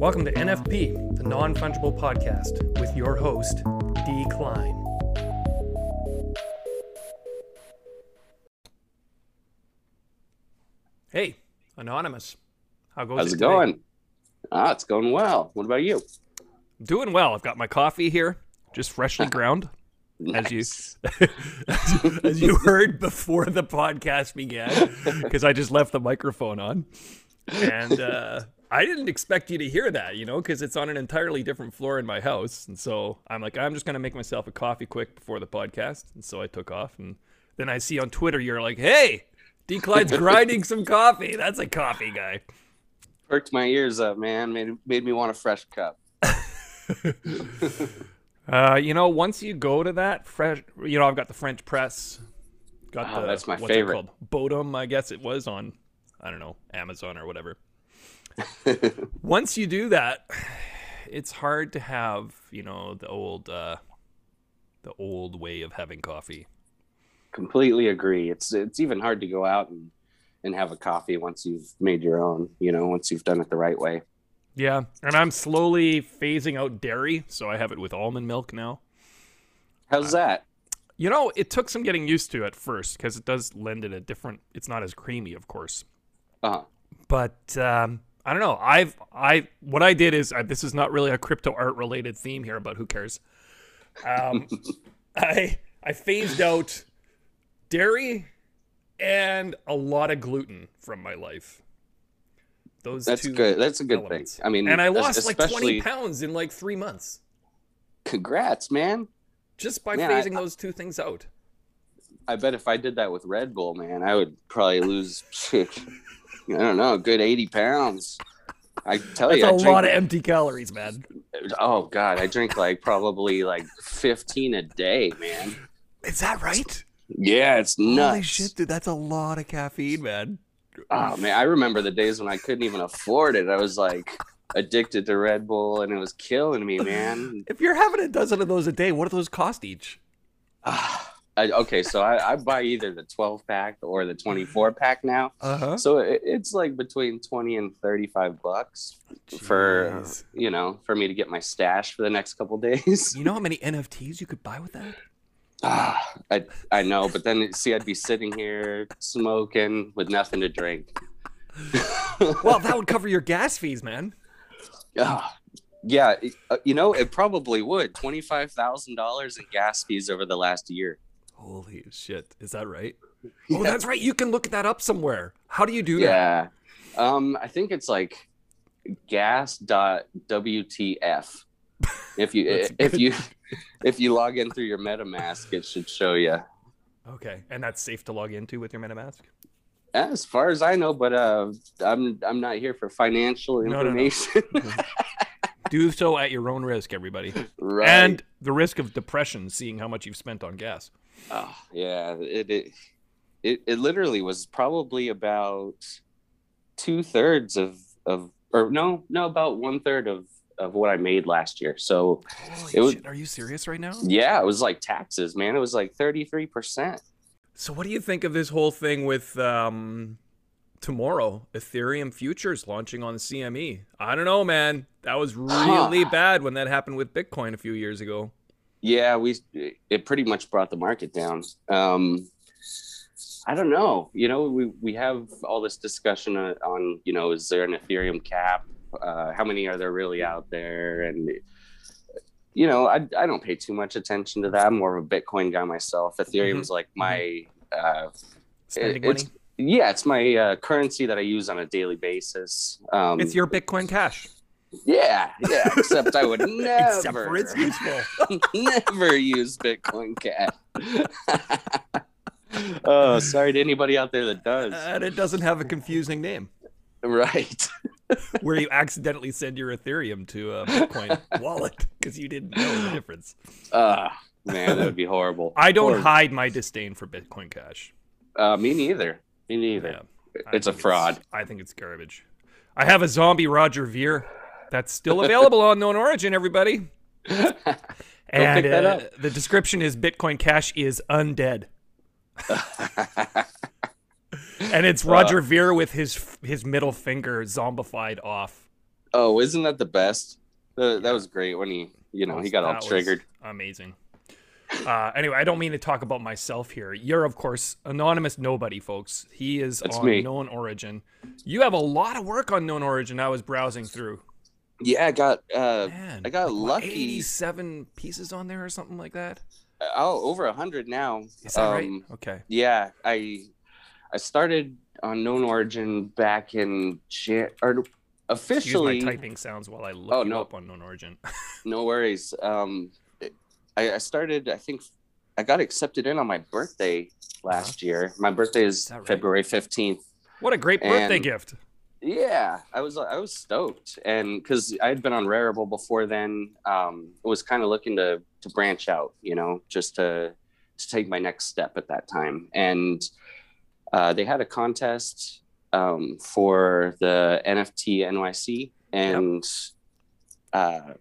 Welcome to NFP, the non fungible podcast, with your host, D. Klein. Hey, Anonymous. How goes How's it going? Ah, it's going well. What about you? Doing well. I've got my coffee here, just freshly ground. As you- as you heard before the podcast began, because I just left the microphone on. And uh, I didn't expect you to hear that, you know, because it's on an entirely different floor in my house. And so I'm like, I'm just going to make myself a coffee quick before the podcast. And so I took off. And then I see on Twitter, you're like, hey, Decline's grinding some coffee. That's a coffee guy. Perked my ears up, man. Made made me want a fresh cup. Uh, you know, once you go to that fresh, you know, I've got the French press. Got Oh, the that's my what's it favorite. called? Bodum, I guess it was on, I don't know, Amazon or whatever. once you do that, it's hard to have, you know, the old, uh, the old way of having coffee. Completely agree. It's it's even hard to go out and and have a coffee once you've made your own. You know, once you've done it the right way. Yeah, and I'm slowly phasing out dairy, so I have it with almond milk now. How's that? You know, it took some getting used to at first because it does lend it a different. It's not as creamy, of course. Uh-huh. but um, I don't know. I've I what I did is uh, this is not really a crypto art related theme here, but who cares? Um, I I phased out dairy and a lot of gluten from my life. Those that's good. That's a good elements. thing. I mean, and I lost like twenty pounds in like three months Congrats, man. just by Man, I- phasing those two things out. I bet if I did that with Red Bull, man, I would probably lose. I don't know, a good eighty pounds. I tell That's you, a drink- lot of empty calories, man. Oh God, I drink like probably like fifteen a day, man. Is that right? Yeah, it's nuts. Holy shit, dude! That's a lot of caffeine, man. Oh man, I remember the days when I couldn't even afford it. I was like addicted to Red Bull, and it was killing me, man. If you're having a dozen of those a day, what do those cost each? Ah, I, okay, so I, I buy either the twelve pack or the twenty four pack now. Uh huh. So it, it's like between twenty and thirty five bucks for you know for me to get my stash for the next couple days. You know how many NFTs you could buy with that? Ah, I I know, but then see, I'd be sitting here smoking with nothing to drink. Well, that would cover your gas fees, man. Ah, yeah, uh, you know, it probably would. Twenty five thousand dollars in gas fees over the last year. Holy shit. Is that right? Oh, that's right. You can look that up somewhere. How do you do that? Yeah, um, I think it's like gas.wtf. If you if good. you if you log in through your MetaMask, it should show you. Okay. And that's safe to log into with your MetaMask? As far as I know, but uh, I'm I'm not here for financial No, no, no. information. do so at your own risk, everybody. right? And the risk of depression, seeing how much you've spent on gas. Oh, yeah, it, it it it literally was probably about two thirds of of or no no about one third of of what I made last year. So Holy It was- shit. Are you serious right now? yeah, it was like taxes, man. It was like thirty three percent. So, what do you think of this whole thing with um, tomorrow Ethereum futures launching on CME? I don't know, man. That was really Huh. bad when that happened with Bitcoin a few years ago. Yeah, we it pretty much brought the market down. Um, I don't know. You know, we we have all this discussion on, on you know, is there an Ethereum cap? Uh, how many are there really out there? And you know, I I don't pay too much attention to that. I'm more of a Bitcoin guy myself. Ethereum's like my uh, Spending it's- money. yeah, it's my uh, currency that I use on a daily basis. Um, It's your Bitcoin Cash. Yeah, yeah. Except I would never, Except for it's useful. never use Bitcoin Cash. oh, sorry to anybody out there that does. and it doesn't have a confusing name right. where you accidentally send your Ethereum to a Bitcoin wallet because you didn't know the difference. Uh, man, that would be horrible. I don't Horrible. hide my disdain for Bitcoin Cash. Uh, me neither. Me neither. Yeah. It's a fraud. I think it's garbage. I have a zombie Roger Ver that's still available on Known Origin, everybody. And pick that uh, up. the description is Bitcoin Cash is undead. And it's Roger Ver with his his middle finger zombified off. Oh, isn't that the best? The, that was great when he, you know, he got all triggered. Amazing. Uh, anyway, I don't mean to talk about myself here. You're, of course, anonymous nobody, folks. He is That's on me. known origin. You have a lot of work on known origin. I was browsing through. Yeah, I got uh, Man, I got like, what, lucky. 87 pieces on there or something like that. oh over a hundred now. Is that right? Um, Okay. Yeah, I I started on known origin back in Jan- or Excuse officially. my typing sounds while I look Oh, no. up on known origin. No worries. Um, I, I started. I think I got accepted in on my birthday last year. My birthday is, Is right? February fifteenth. what a great birthday gift. Yeah, I was I was stoked, and because I had been on Rarible before then, um, I was kind of looking to to branch out, you know, just to to take my next step at that time. And uh, they had a contest um, for the NFT NYC, and uh,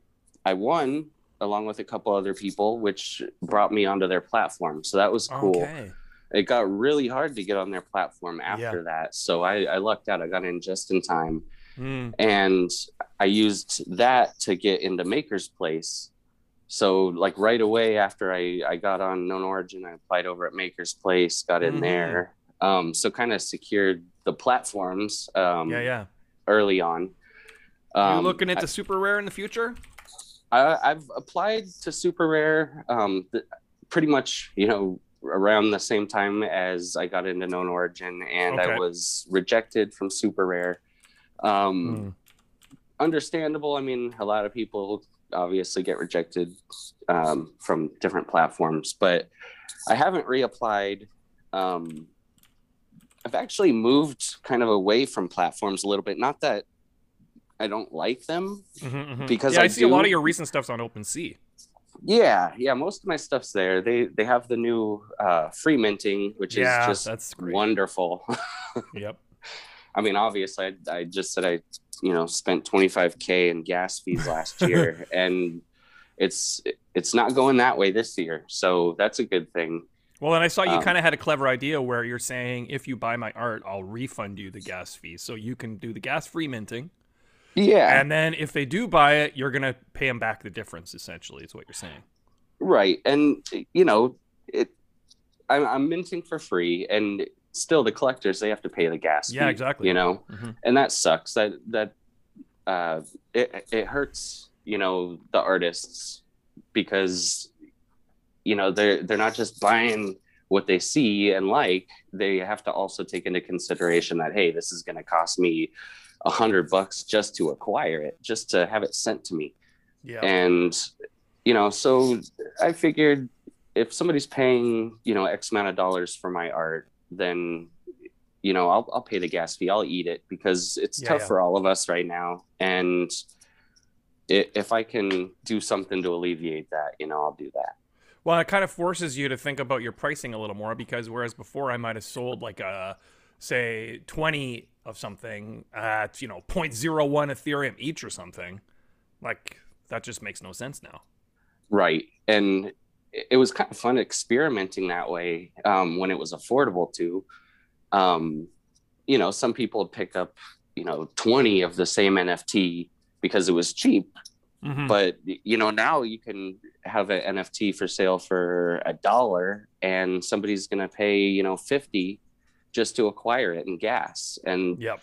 I won along with a couple other people, which brought me onto their platform. So that was cool Okay. It got really hard to get on their platform after that. So I, I lucked out. I got in just in time. Mm, And I used that to get into Maker's Place. So like right away after I, I got on Known Origin, I applied over at Maker's Place, got in Mhm. there. Um, so kind of secured the platforms um, yeah, yeah. early on. you Um, looking into super rare in the future? I, I've applied to Super Rare um, th- pretty much, you know, around the same time as I got into Known Origin, and Okay. I was rejected from Super Rare. Um, Mm. Understandable. I mean, a lot of people obviously get rejected um, from different platforms, but I haven't reapplied. Um, I've actually moved kind of away from platforms a little bit. Not that I don't like them, Mhm, mhm. Because yeah, I, I see a lot of your recent stuff's on OpenSea. Yeah, yeah, most of my stuff's there. They they have the new uh free minting, which yeah, is just that's great. wonderful. Yep. I mean, obviously I, I just said I, you know, spent 25k in gas fees last year and it's it's not going that way this year. So that's a good thing. Well, and I saw you Um, kind of had a clever idea where you're saying if you buy my art, I'll refund you the gas fee, so you can do the gas free minting, Yeah. and then if they do buy it, you're gonna pay them back the difference. Essentially, is what you're saying. Right. And you know, it I'm I'm minting for free and still the collectors they have to pay the gas Yeah, fee, exactly. You know? Mhm. and that sucks that that uh it, it hurts you know the artists because you know they're they're not just buying what they see and like they have to also take into consideration that hey this is going to cost me a hundred bucks just to acquire it just to have it sent to me Yeah. and you know so i figured if somebody's paying you know x amount of dollars for my art then you know i'll, I'll pay the gas fee i'll eat it because it's Yeah, tough yeah. for all of us right now and i if i can do something to alleviate that you know i'll do that Well, it kind of forces you to think about your pricing a little more because whereas before I might have sold like a say 20 of something at, you know, 0.01 Ethereum each or something, like that just makes no sense now. right and it was kind of fun experimenting that way um, when it was affordable to um, you know some people would pick up you know 20 of the same nft because it was cheap Mhm. but you know now you can have an nft for sale for a dollar and somebody's going to pay you know 50 just to acquire it and gas and Yep.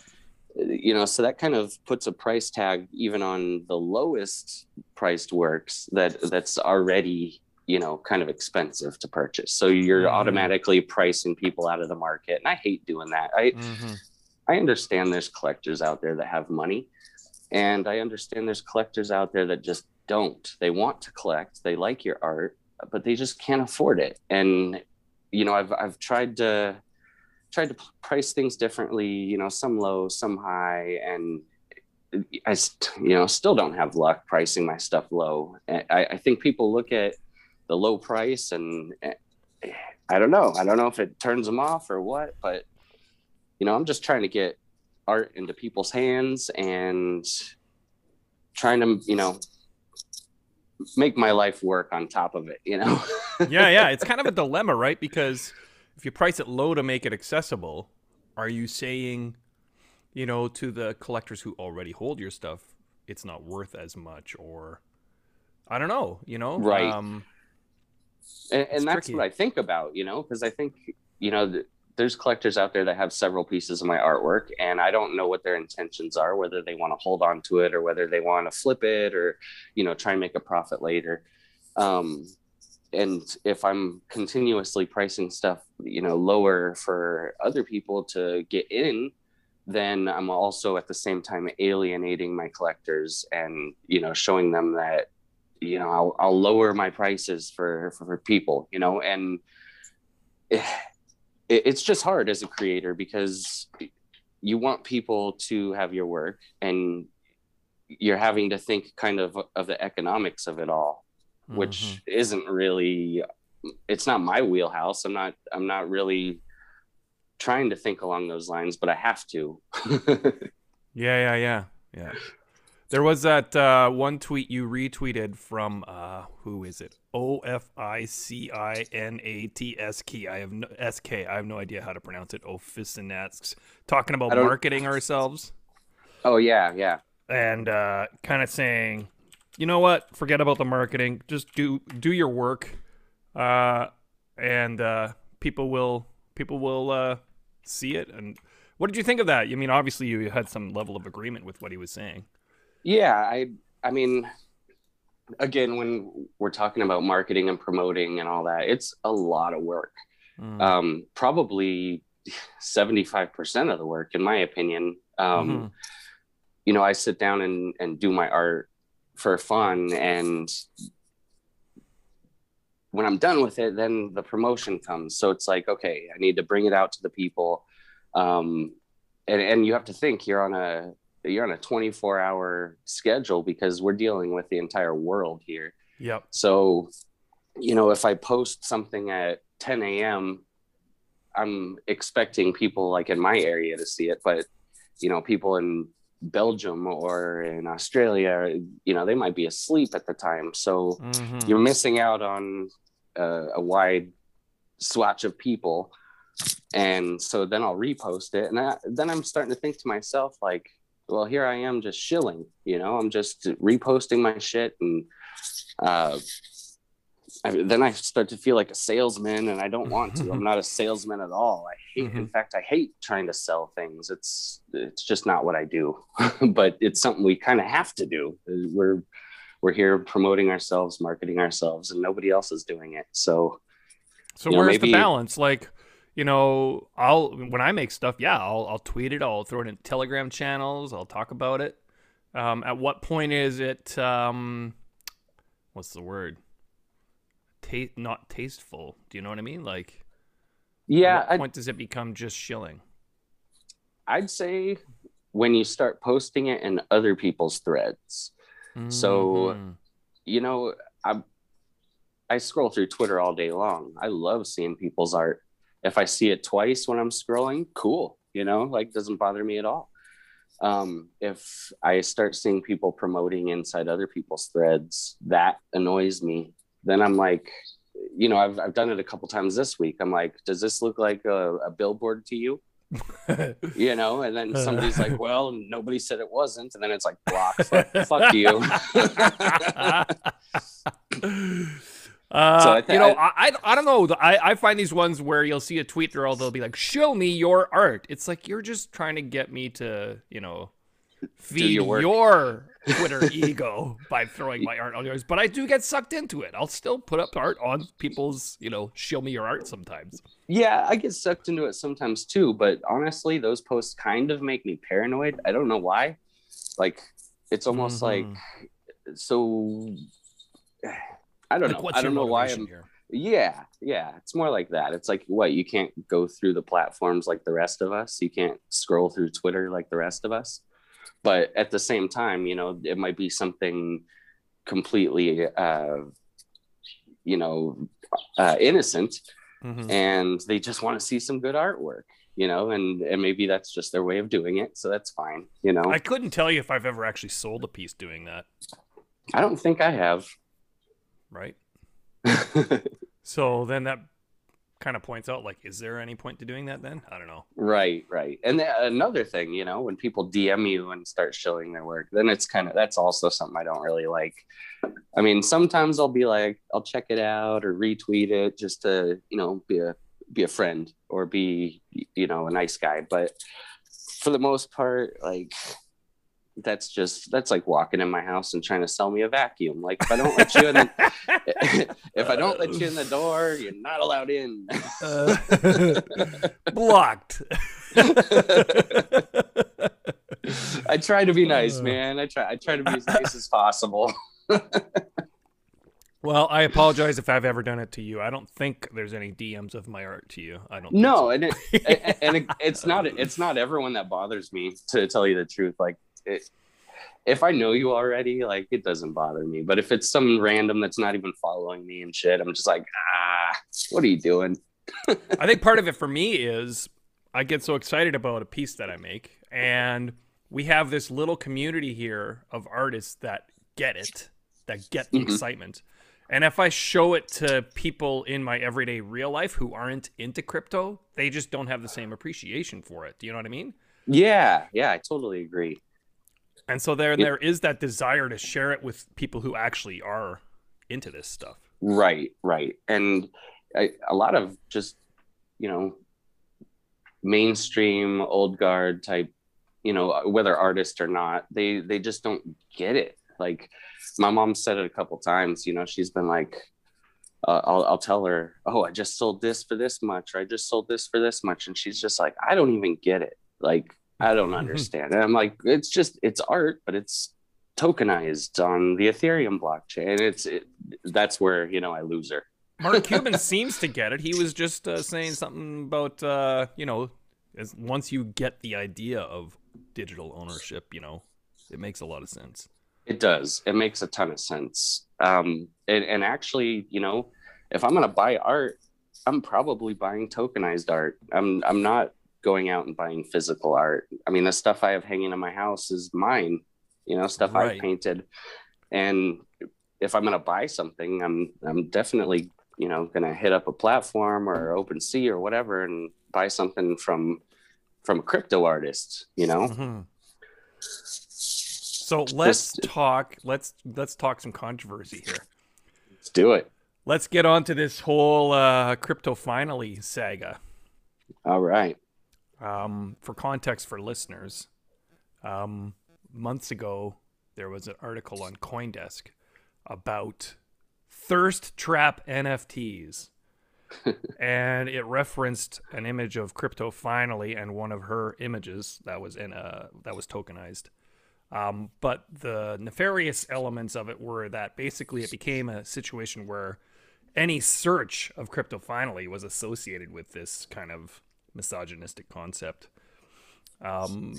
you know so that kind of puts a price tag even on the lowest priced works that that's already you know kind of expensive to purchase so you're Mhm. automatically pricing people out of the market and i hate doing that i Mhm. I understand there's collectors out there that have money, and I understand there's collectors out there that just don't. They want to collect, they like your art, but they just can't afford it. And you know, I've I've tried to tried to price things differently. You know, some low, some high, and I you know still don't have luck pricing my stuff low. I, I think people look at the low price and. eh, I don't know. I don't know if it turns them off or what, but you know, I'm just trying to get art into people's hands and trying to, you know, make my life work on top of it, you know. yeah, yeah. It's kind of a dilemma, right? Because if you price it low to make it accessible, are you saying, you know, to the collectors who already hold your stuff, it's not worth as much or I don't know, you know? Right. Um, and, and that's tricky. what I think about, you know, because I think, you know, th- there's collectors out there that have several pieces of my artwork, and I don't know what their intentions are, whether they want to hold on to it or whether they want to flip it or, you know, try and make a profit later. Um, and if I'm continuously pricing stuff, you know, lower for other people to get in, then I'm also at the same time alienating my collectors and, you know, showing them that you know I'll, I'll lower my prices for, for for people you know and it, it's just hard as a creator because you want people to have your work and you're having to think kind of of the economics of it all which mhm. isn't really it's not my wheelhouse i'm not i'm not really trying to think along those lines but i have to Yeah, yeah, yeah, yeah. There was that uh, one tweet you retweeted from uh, who is it? O F I C I N A T S K. I have no, S K. I have no idea how to pronounce it. Oficinats talking about marketing ourselves oh yeah yeah and uh, kind of saying, you know what? Forget about the marketing. Just do do your work, uh, and uh, people will people will uh, see it. And what did you think of that? I mean, obviously you had some level of agreement with what he was saying. yeah i i mean again when we're talking about marketing and promoting and all that it's a lot of work Mm. um probably 75% of the work in my opinion um Mhm. you know i sit down and and do my art for fun and when i'm done with it then the promotion comes so it's like okay i need to bring it out to the people um and and you have to think you're on a you're on a 24 hour schedule because we're dealing with the entire world here Yep. so, you know, if I post something at 10 a.m., I'm expecting people like in my area to see it, but you know, people in Belgium or in Australia, you know, they might be asleep at the time. So Mhm. you're missing out on uh, a wide swatch of people. And so then I'll repost it. And I, then I'm starting to think to myself, like, well, here I am just shilling, you know, I'm just reposting my shit. And uh, I, then I start to feel like a salesman and I don't want to. I'm not a salesman at all. I hate, in Mhm. fact, I hate trying to sell things. It's, it's just not what I do, but it's something we kind of have to do. We're, we're here promoting ourselves, marketing ourselves, and nobody else is doing it. So So you know, where's the balance? Like, you know, I'll when I make stuff, yeah, I'll I'll tweet it, I'll throw it in Telegram channels, I'll talk about it. Um, at what point is it um, what's the word? Ta- not tasteful. Do you know what I mean? Like, yeah, at what I'd, does it become just shilling? I'd say when you start posting it in other people's threads, So- Mhm. you know, I I scroll through Twitter all day long. I love seeing people's art. If I see it twice when I'm scrolling, cool. You know, like doesn't bother me at all. Um, if I start seeing people promoting inside other people's threads, that annoys me. Then I'm like, you know, I've I've done it a couple times this week. I'm like, does this look like a, a billboard to you? You know, and then somebody's like, well, nobody said it wasn't, and then it's like block, fuck, fuck you. Uh, So I thi- you know, I- I, I, don't know. I, I find these ones where you'll see a tweet there, they'll be like, "Show me your art." It's like you're just trying to get me to, you know, feed your your Twitter ego by throwing my art on yours. But I do get sucked into it. I'll still put up art on people's, you know, show me your art sometimes. Yeah, I get sucked into it sometimes too, but honestly, those posts kind of make me paranoid. I don't know why. Like, it's almost Mhm. like so. I don't Like, know. what's I don't your know why I'm. here? Yeah, yeah. It's more like that. It's like what you can't go through the platforms like the rest of us. You can't scroll through Twitter like the rest of us. But at the same time, you know, it might be something completely, uh, you know, uh, innocent Mhm. and they just want to see some good artwork you know and and maybe that's just their way of doing it so that's fine you know i, couldn't tell you if I've ever actually sold a piece doing that. I don't think i have Right. So then that kind of points out like is there any point to doing that then? I don't know. Right right. And th- another thing you know when people dm you and start showing their work then it's kind of that's also something i don't really like. I mean sometimes i'll be like i'll check it out or retweet it just to you know be a be a friend or be you know a nice guy. But for the most part like that's just that's like walking in my house and trying to sell me a vacuum. Like if I don't let you in, the, if I don't let you in the door, you're not allowed in. Uh, blocked. I try to be nice, uh. man. I try. I try to be as nice as possible. well, I apologize if I've ever done it to you. I don't think there's any DMs of my art to you. I don't. No, so. and it, and it, it's not it's not everyone that bothers me to tell you the truth. Like it, if I know you already, like it doesn't bother me. But if it's some random that's not even following me and shit, I'm just like, ah, what are you doing? I think part of it for me is I get so excited about a piece that I make, and we have this little community here of artists that get it, that get the mm-hmm. excitement. And if I show it to people in my everyday real life who aren't into crypto, they just don't have the same appreciation for it. Do you know what I mean? Yeah, yeah, I totally agree. And so there, there is that desire to share it with people who actually are into this stuff. Right, right, and I, a lot of just you know mainstream old guard type, you know, whether artist or not, they they just don't get it. Like my mom said it a couple times. You know, she's been like, uh, I'll, I'll tell her, oh, I just sold this for this much, or I just sold this for this much, and she's just like, I don't even get it. Like I don't understand. and I'm like, it's just it's art, but it's tokenized on the Ethereum blockchain. It's it, that's where you know I lose her. Mark Cuban seems to get it. He was just uh, saying something about uh, you know, as once you get the idea of digital ownership, you know, it makes a lot of sense. It does. It makes a ton of sense. Um, and, and actually, you know, if I'm gonna buy art, I'm probably buying tokenized art. I'm I'm not going out and buying physical art. I mean, the stuff I have hanging in my house is mine, you know, stuff right. I painted. And if I'm going to buy something, I'm, I'm definitely, you know, going to hit up a platform or OpenSea or whatever and buy something from, from a crypto artist, you know? Mm-hmm. So let's Just, talk, let's, let's talk some controversy here. Let's do it. Let's get on to this whole uh, crypto finally saga. All right. Um, for context for listeners, um, months ago there was an article on CoinDesk about thirst trap NFTs. and it referenced an image of crypto finally and one of her images that was in a that was tokenized um, but the nefarious elements of it were that basically it became a situation where any search of crypto finally was associated with this kind of misogynistic concept. Um,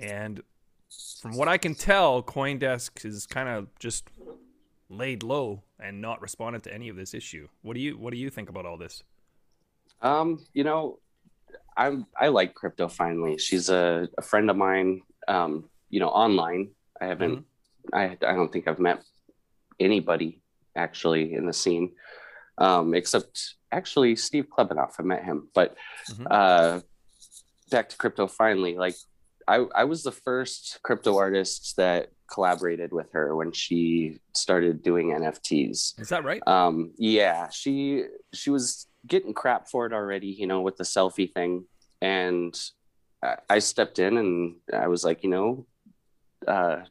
and from what I can tell, CoinDesk is kind of just laid low and not responded to any of this issue. What do you What do you think about all this? Um, you know, I'm I like crypto. Finally, she's a, a friend of mine. Um, you know, online. I haven't. Mm-hmm. I I don't think I've met anybody actually in the scene, um, except actually Steve Klebanoff. I met him, but mm-hmm. uh, back to crypto. Finally, like I, I was the first crypto artist that collaborated with her when she started doing NFTs. Is that right? Um, yeah, she she was getting crap for it already, you know, with the selfie thing, and I, I stepped in and I was like, you know, uh,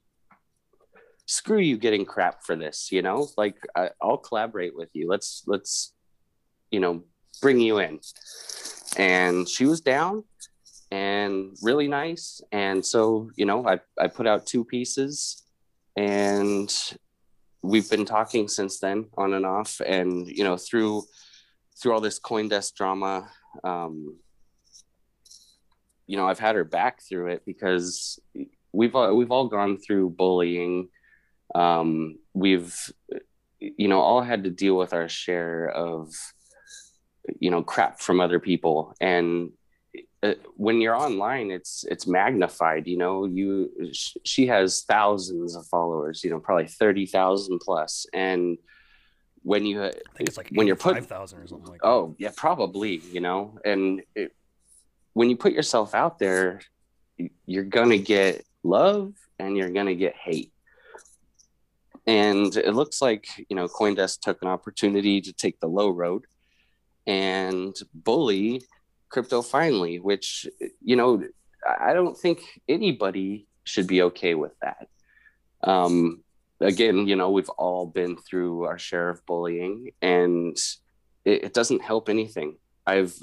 screw you getting crap for this, you know, like I, I'll collaborate with you. Let's let's you know, bring you in. And she was down and really nice. And so, you know, I, I put out two pieces and we've been talking since then on and off. And, you know, through through all this Coindesk drama, um, you know, I've had her back through it because we've all, we've all gone through bullying. Um, we've, you know, all had to deal with our share of you know crap from other people and uh, when you're online it's it's magnified you know you she has thousands of followers you know probably 30,000 plus and when you I think it's like when you're put five thousand or something like. that. oh yeah probably you know and it, when you put yourself out there you're gonna get love and you're gonna get hate and it looks like you know coindesk took an opportunity to take the low road and bully crypto finally which you know i don't think anybody should be okay with that. Um again you know we've all been through our share of bullying and it, it doesn't help anything. I've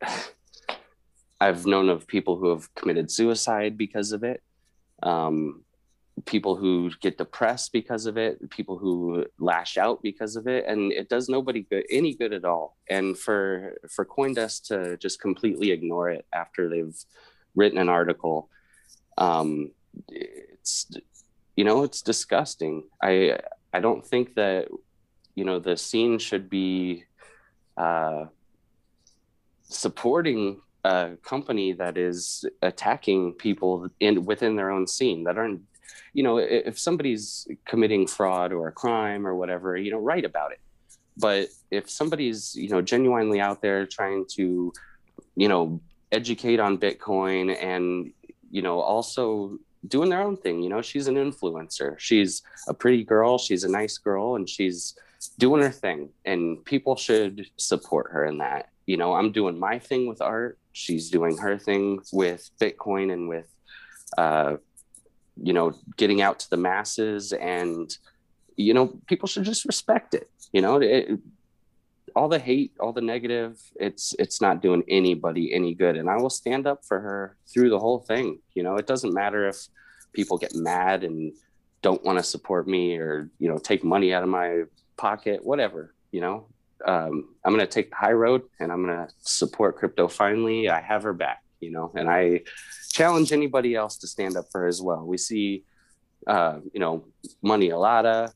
i've known of people who have committed suicide because of it. Um people who get depressed because of it people who lash out because of it and it does nobody good any good at all. And for for coindesk to just completely ignore it after they've written an article um it's you know it's disgusting. I i don't think that you know the scene should be uh supporting a company that is attacking people in within their own scene that aren't you know if somebody's committing fraud or a crime or whatever you know write about it. But if somebody's you know genuinely out there trying to you know educate on bitcoin and you know also doing their own thing you know she's an influencer. She's a pretty girl. She's a nice girl and she's doing her thing and people should support her in that. You know i'm doing my thing with art. She's doing her thing with bitcoin and with uh you know getting out to the masses and you know people should just respect it you know it, all the hate all the negative it's it's not doing anybody any good. And i will stand up for her through the whole thing you know it doesn't matter if people get mad and don't want to support me or you know take money out of my pocket whatever you know. Um, i'm going to take the high road and i'm going to support crypto finally. I have her back you know and i challenge anybody else to stand up for as well. We see uh, you know money alada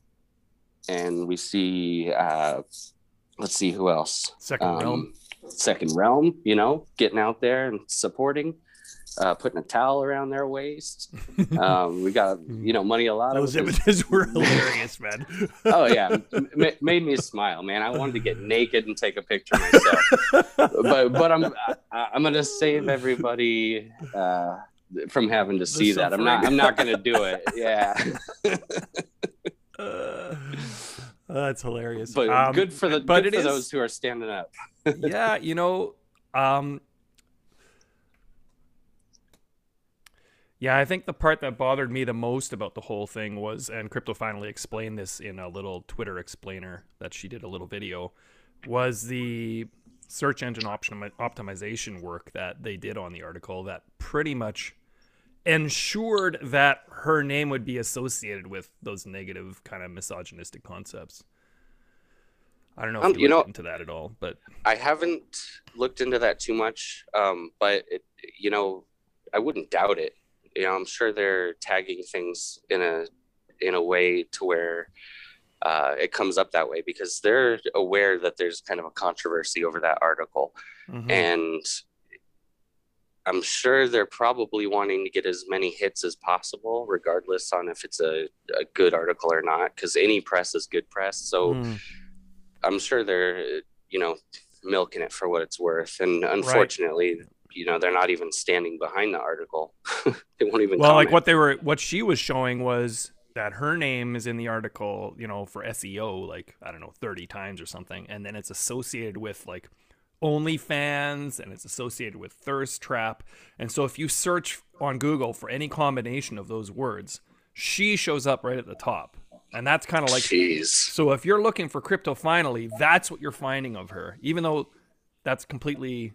and we see uh, let's see who else. Second um, realm. second realm you know getting out there and supporting uh, putting a towel around their waist. Um, we got you know money a lot of Those images were hilarious, man. oh yeah. M- m- made me smile man. I wanted to get naked and take a picture myself. But but i'm I, i'm gonna save everybody uh from having to see that. I'm not i'm not gonna do it. yeah. Uh, that's hilarious. but Um, good for the but good it for is- those who are standing up. Yeah, you know, um, yeah, I think the part that bothered me the most about the whole thing was, and Crypto finally explained this in a little Twitter explainer that she did a little video, was the search engine optimi- optimization work that they did on the article that pretty much ensured that her name would be associated with those negative kind of misogynistic concepts. I don't know if Um, you, you know- looked into that at all, but I haven't looked into that too much, um, but it, you know, I wouldn't doubt it. You know, I'm sure they're tagging things in a in a way to where uh, it comes up that way because they're aware that there's kind of a controversy over that article, Mhm. and I'm sure they're probably wanting to get as many hits as possible, regardless on if it's a, a good article or not, because any press is good press. So. Mm. I'm sure they're, you know, milking it for what it's worth. And unfortunately, you know, they're not even standing behind the article. they won't even. well, like what they were, what she was showing was that her name is in the article, you know, for SEO, like I don't know, thirty times or something, and then it's associated with like OnlyFans and it's associated with Thirst Trap, and so if you search on Google for any combination of those words, she shows up right at the top, and that's kind of like Jeez. So if you're looking for crypto finally, that's what you're finding of her. Even though that's completely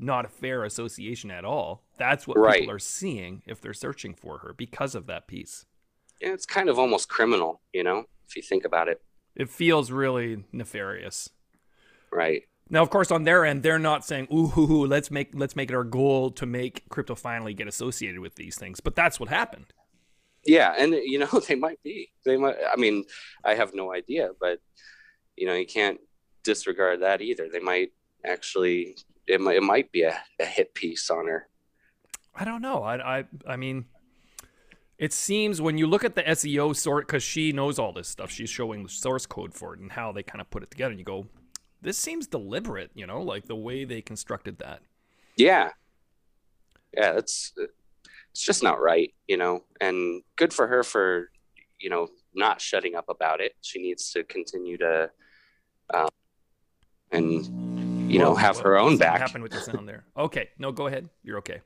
not a fair association at all. That's what Right. people are seeing if they're searching for her because of that piece. Yeah, it's kind of almost criminal, you know, if you think about it. It feels really nefarious. Right. Now, of course, on their end, they're not saying, "Ooh, hoo, hoo, let's make let's make it our goal to make crypto finally get associated with these things." But that's what happened. Yeah, and you know they might be. They might. I mean, I have no idea, but you know you can't disregard that either. They might actually. It might. It might be a, a hit piece on her. I don't know. I I I mean, it seems when you look at the SEO sort, because she knows all this stuff, she's showing the source code for it and how they kind of put it together. And you go, this seems deliberate, you know, like the way they constructed that. Yeah. Yeah, it's it's just not right, you know. And good for her for, you know, not shutting up about it. She needs to continue to, um, and you know, have her own back. Happened with the sound there. Okay, no, go ahead. You're okay.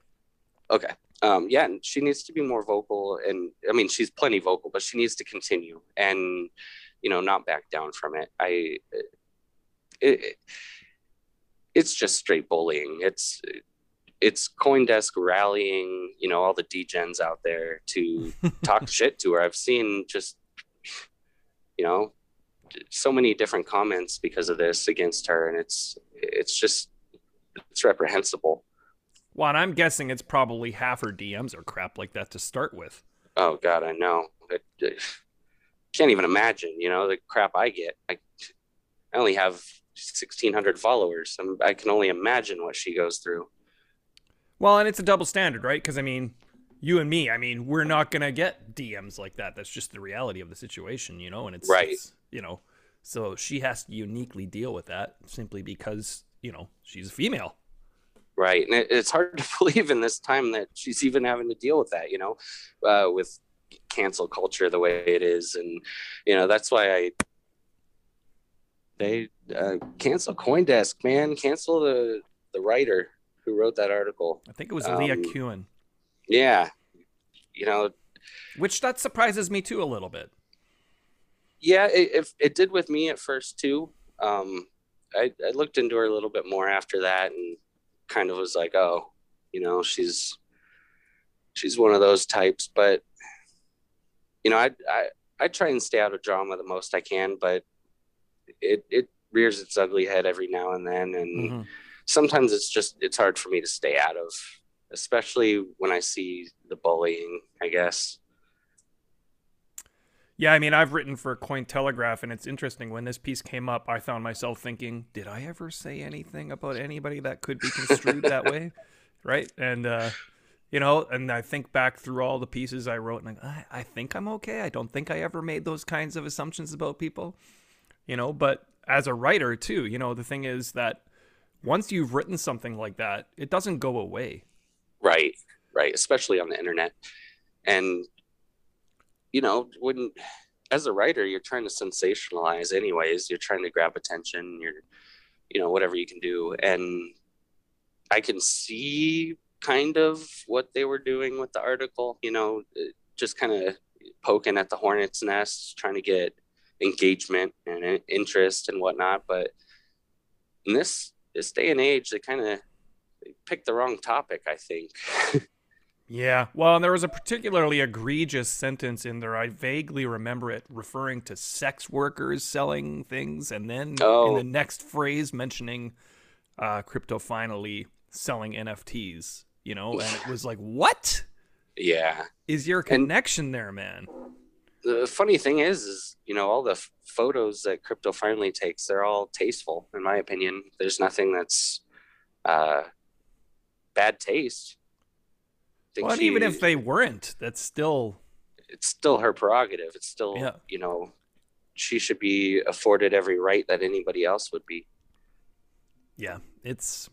Okay. Um, yeah, and she needs to be more vocal, and I mean, she's plenty vocal, but she needs to continue and, you know, not back down from it. I, it, it's just straight bullying. It's it's CoinDesk rallying, you know, all the degens out there to talk shit to her. I've seen just, you know, so many different comments because of this against her, and it's it's just it's reprehensible. Well, and I'm guessing it's probably half her DMs are crap like that to start with. Oh God, I know. I, I can't even imagine. You know the crap I get. I I only have 1,600 followers. I'm, I can only imagine what she goes through. Well, and it's a double standard, right? Because I mean, you and me, I mean, we're not gonna get DMs like that. That's just the reality of the situation, you know. And it's right, it's, you know. So she has to uniquely deal with that simply because you know she's a female. Right, and it, it's hard to believe in this time that she's even having to deal with that. You know, uh, with cancel culture the way it is, and you know that's why I they uh, cancel CoinDesk, man. Cancel the the writer who wrote that article. I think it was Leigh um, Cuen. Yeah, you know, which that surprises me too a little bit. Yeah, it, it, it did with me at first too. Um, I, I looked into her a little bit more after that and kind of was like, oh, you know, she's she's one of those types. But you know, I I I try and stay out of drama the most I can, but it it rears its ugly head every now and then, and mm-hmm. sometimes it's just it's hard for me to stay out of, especially when I see the bullying. I guess. Yeah, I mean, I've written for Cointelegraph, and it's interesting. When this piece came up, I found myself thinking, did I ever say anything about anybody that could be construed that way? Right? And, uh, you know, and I think back through all the pieces I wrote, and I, I think I'm okay. I don't think I ever made those kinds of assumptions about people you know, but as a writer too, you know, the thing is that once you've written something like that, it doesn't go away. Right, right, especially on the internet. And you know, when as a writer, you're trying to sensationalize anyways, you're trying to grab attention, you're you know, whatever you can do. And I can see kind of what they were doing with the article, you know, just kind of poking at the hornet's nest, trying to get engagement and interest and whatnot. But in this this day and age, they kind of picked the wrong topic. I think. yeah, well, and there was a particularly egregious sentence in there. I vaguely remember it referring to sex workers selling things, and then oh. in the next phrase mentioning uh, crypto finally selling NFTs. You know, and it was like, what? Yeah. Is your connection and, there, man? the funny thing is, is you know all the f- photos that crypto finally takes, they're all tasteful, in my opinion. There's nothing that's uh, bad taste. Well, she, even if they weren't, that's still it's still her prerogative. It's still yeah. you know she should be afforded every right that anybody else would be. Yeah, it's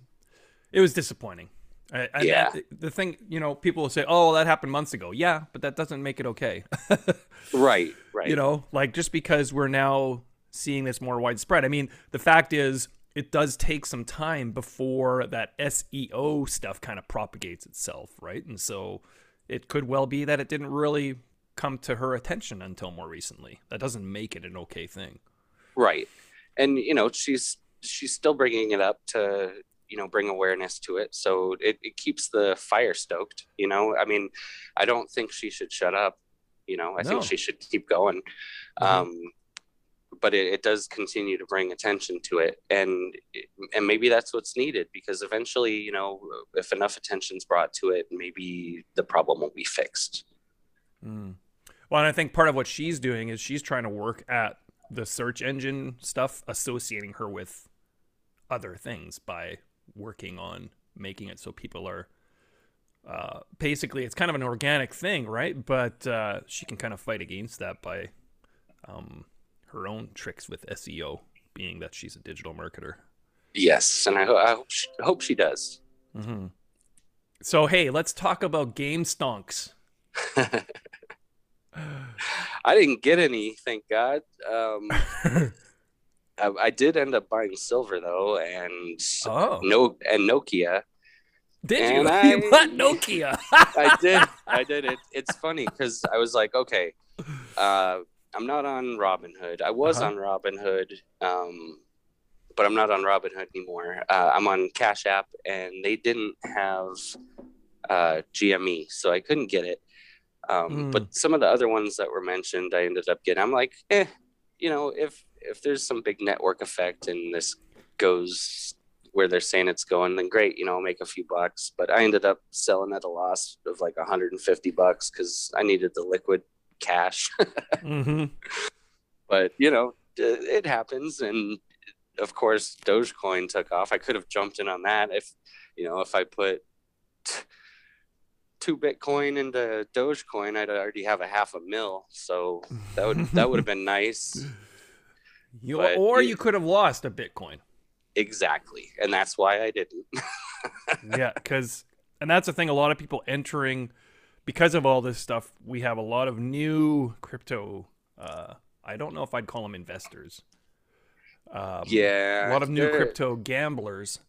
it was disappointing. I, yeah. That, the thing, you know, people will say, "Oh, that happened months ago." Yeah, but that doesn't make it okay. right. Right. You know, like just because we're now seeing this more widespread. I mean, the fact is, it does take some time before that SEO stuff kind of propagates itself, right? And so, it could well be that it didn't really come to her attention until more recently. That doesn't make it an okay thing. Right. And you know, she's she's still bringing it up to you know bring awareness to it so it, it keeps the fire stoked you know i mean i don't think she should shut up you know i no. think she should keep going mm-hmm. um but it, it, does continue to bring attention to it and and maybe that's what's needed because eventually you know if enough attention's brought to it maybe the problem will be fixed mm. well and i think part of what she's doing is she's trying to work at the search engine stuff associating her with other things by working on making it so people are uh, basically it's kind of an organic thing, right? But uh, she can kind of fight against that by um, her own tricks with SEO, being that she's a digital marketer. Yes, and I, ho- I hope, she, hope she does. Mm-hmm. So hey, let's talk about game stonks. I didn't get any, thank God. Um, I, I, did end up buying silver though, and oh. no, and Nokia. Did and you? I, you bought Nokia? I did. I did. It, it's funny because I was like, okay, uh, I'm not on Robinhood. I was uh-huh. on Robinhood, um, but I'm not on Robinhood anymore. Uh, I'm on Cash App, and they didn't have uh, GME, so I couldn't get it. Um, mm. But some of the other ones that were mentioned, I ended up getting. I'm like, eh, you know, if if there's some big network effect and this goes where they're saying it's going, then great, you know, I'll make a few bucks. But I ended up selling at a loss of like 150 bucks because I needed the liquid cash. mm-hmm. But you know, it happens, and of course, Dogecoin took off. I could have jumped in on that if, you know, if I put two Bitcoin into Dogecoin, I'd already have a half a mil. So that would that would have been nice. You, but or it, you could have lost a Bitcoin. Exactly, and that's why I didn't. yeah, because and that's the thing. A lot of people entering because of all this stuff. We have a lot of new crypto. Uh, I don't know if I'd call them investors. Um, yeah, a lot of new crypto gamblers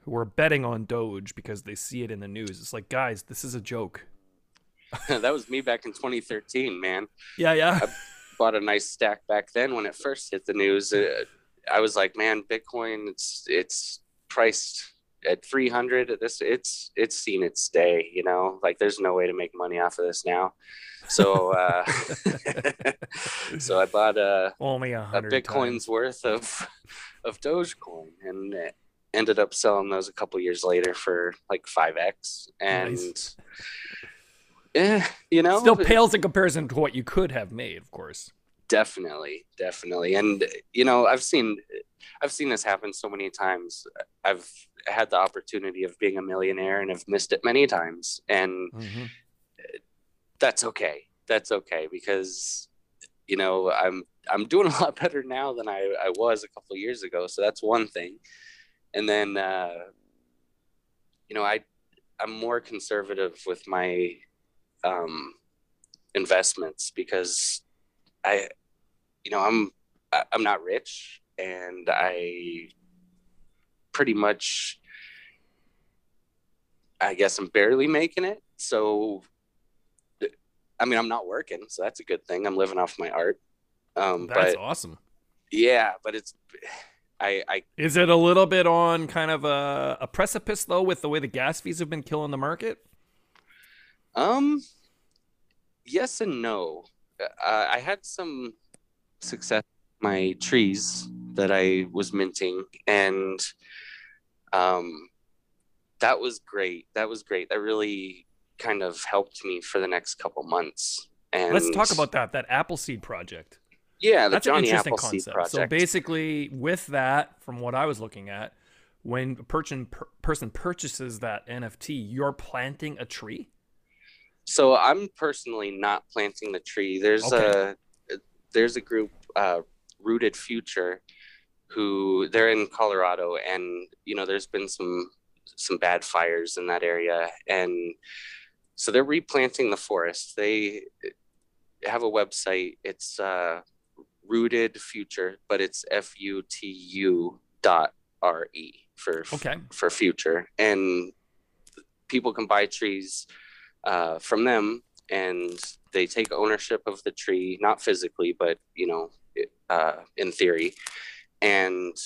who are betting on Doge because they see it in the news. It's like, guys, this is a joke. that was me back in 2013, man. Yeah, yeah. I bought a nice stack back then when it first hit the news. Uh, I was like, man, Bitcoin, it's it's priced at 300 at this it's it's seen its day you know like there's no way to make money off of this now so uh so i bought a only a, bitcoin's times. worth of of dogecoin and ended up selling those a couple years later for like 5x and nice. yeah you know still pales in comparison to what you could have made of course definitely definitely. And you know i've seen i've seen this happen so many times. I've had the opportunity of being a millionaire and have missed it many times. And mm-hmm. that's okay. That's okay because you know i'm i'm doing a lot better now than i i was a couple years ago. So that's one thing. And then uh, you know i i'm more conservative with my um, investments because i you know i'm i'm not rich and i pretty much i guess i'm barely making it so i mean i'm not working so that's a good thing i'm living off my art um that's but, awesome yeah but it's I, I is it a little bit on kind of a, a precipice though with the way the gas fees have been killing the market? Um, yes and no. Uh, I had some success my trees that I was minting, and um, that was great. That was great. That really kind of helped me for the next couple months. And let's talk about that that Appleseed project. Yeah, that's Johnny an interesting Appleseed concept. Project. So basically, with that, from what I was looking at, when a person per, person purchases that NFT, you're planting a tree. So I'm personally not planting the tree. There's okay. a there's a group, uh, Rooted Future, who they're in Colorado, and you know there's been some some bad fires in that area, and so they're replanting the forest. They have a website. It's uh, rooted future, but it's F U T U dot R E for okay. for future, and people can buy trees uh, from them, and they take ownership of the tree, not physically, but you know, uh, in theory, and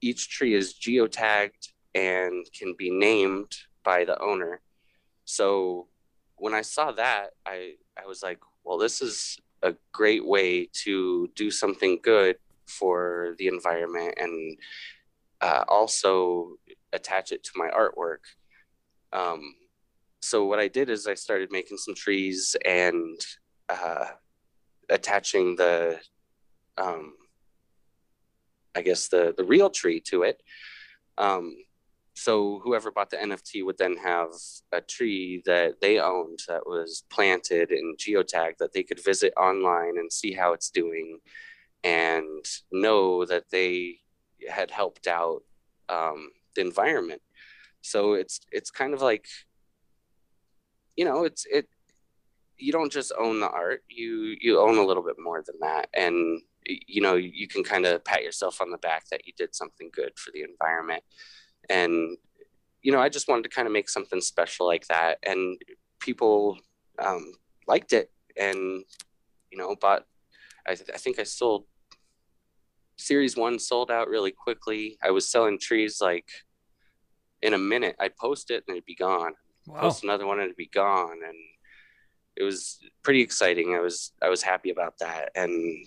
each tree is geotagged and can be named by the owner. So when I saw that, I I was like, well, this is a great way to do something good for the environment and uh, also attach it to my artwork. Um, so what I did is I started making some trees and uh, attaching the, um, I guess the the real tree to it. Um, so whoever bought the NFT would then have a tree that they owned that was planted and geotagged that they could visit online and see how it's doing and know that they had helped out um, the environment. So it's it's kind of like you know it's it you don't just own the art you you own a little bit more than that. And you know you can kind of pat yourself on the back that you did something good for the environment. And you know i just wanted to kind of make something special like that. And people um, liked it and you know bought I, th- I think i sold series one sold out really quickly. I was selling trees like in a minute. I'd post it and it'd be gone wow. post another one and it'd be gone and it was pretty exciting i was i was happy about that and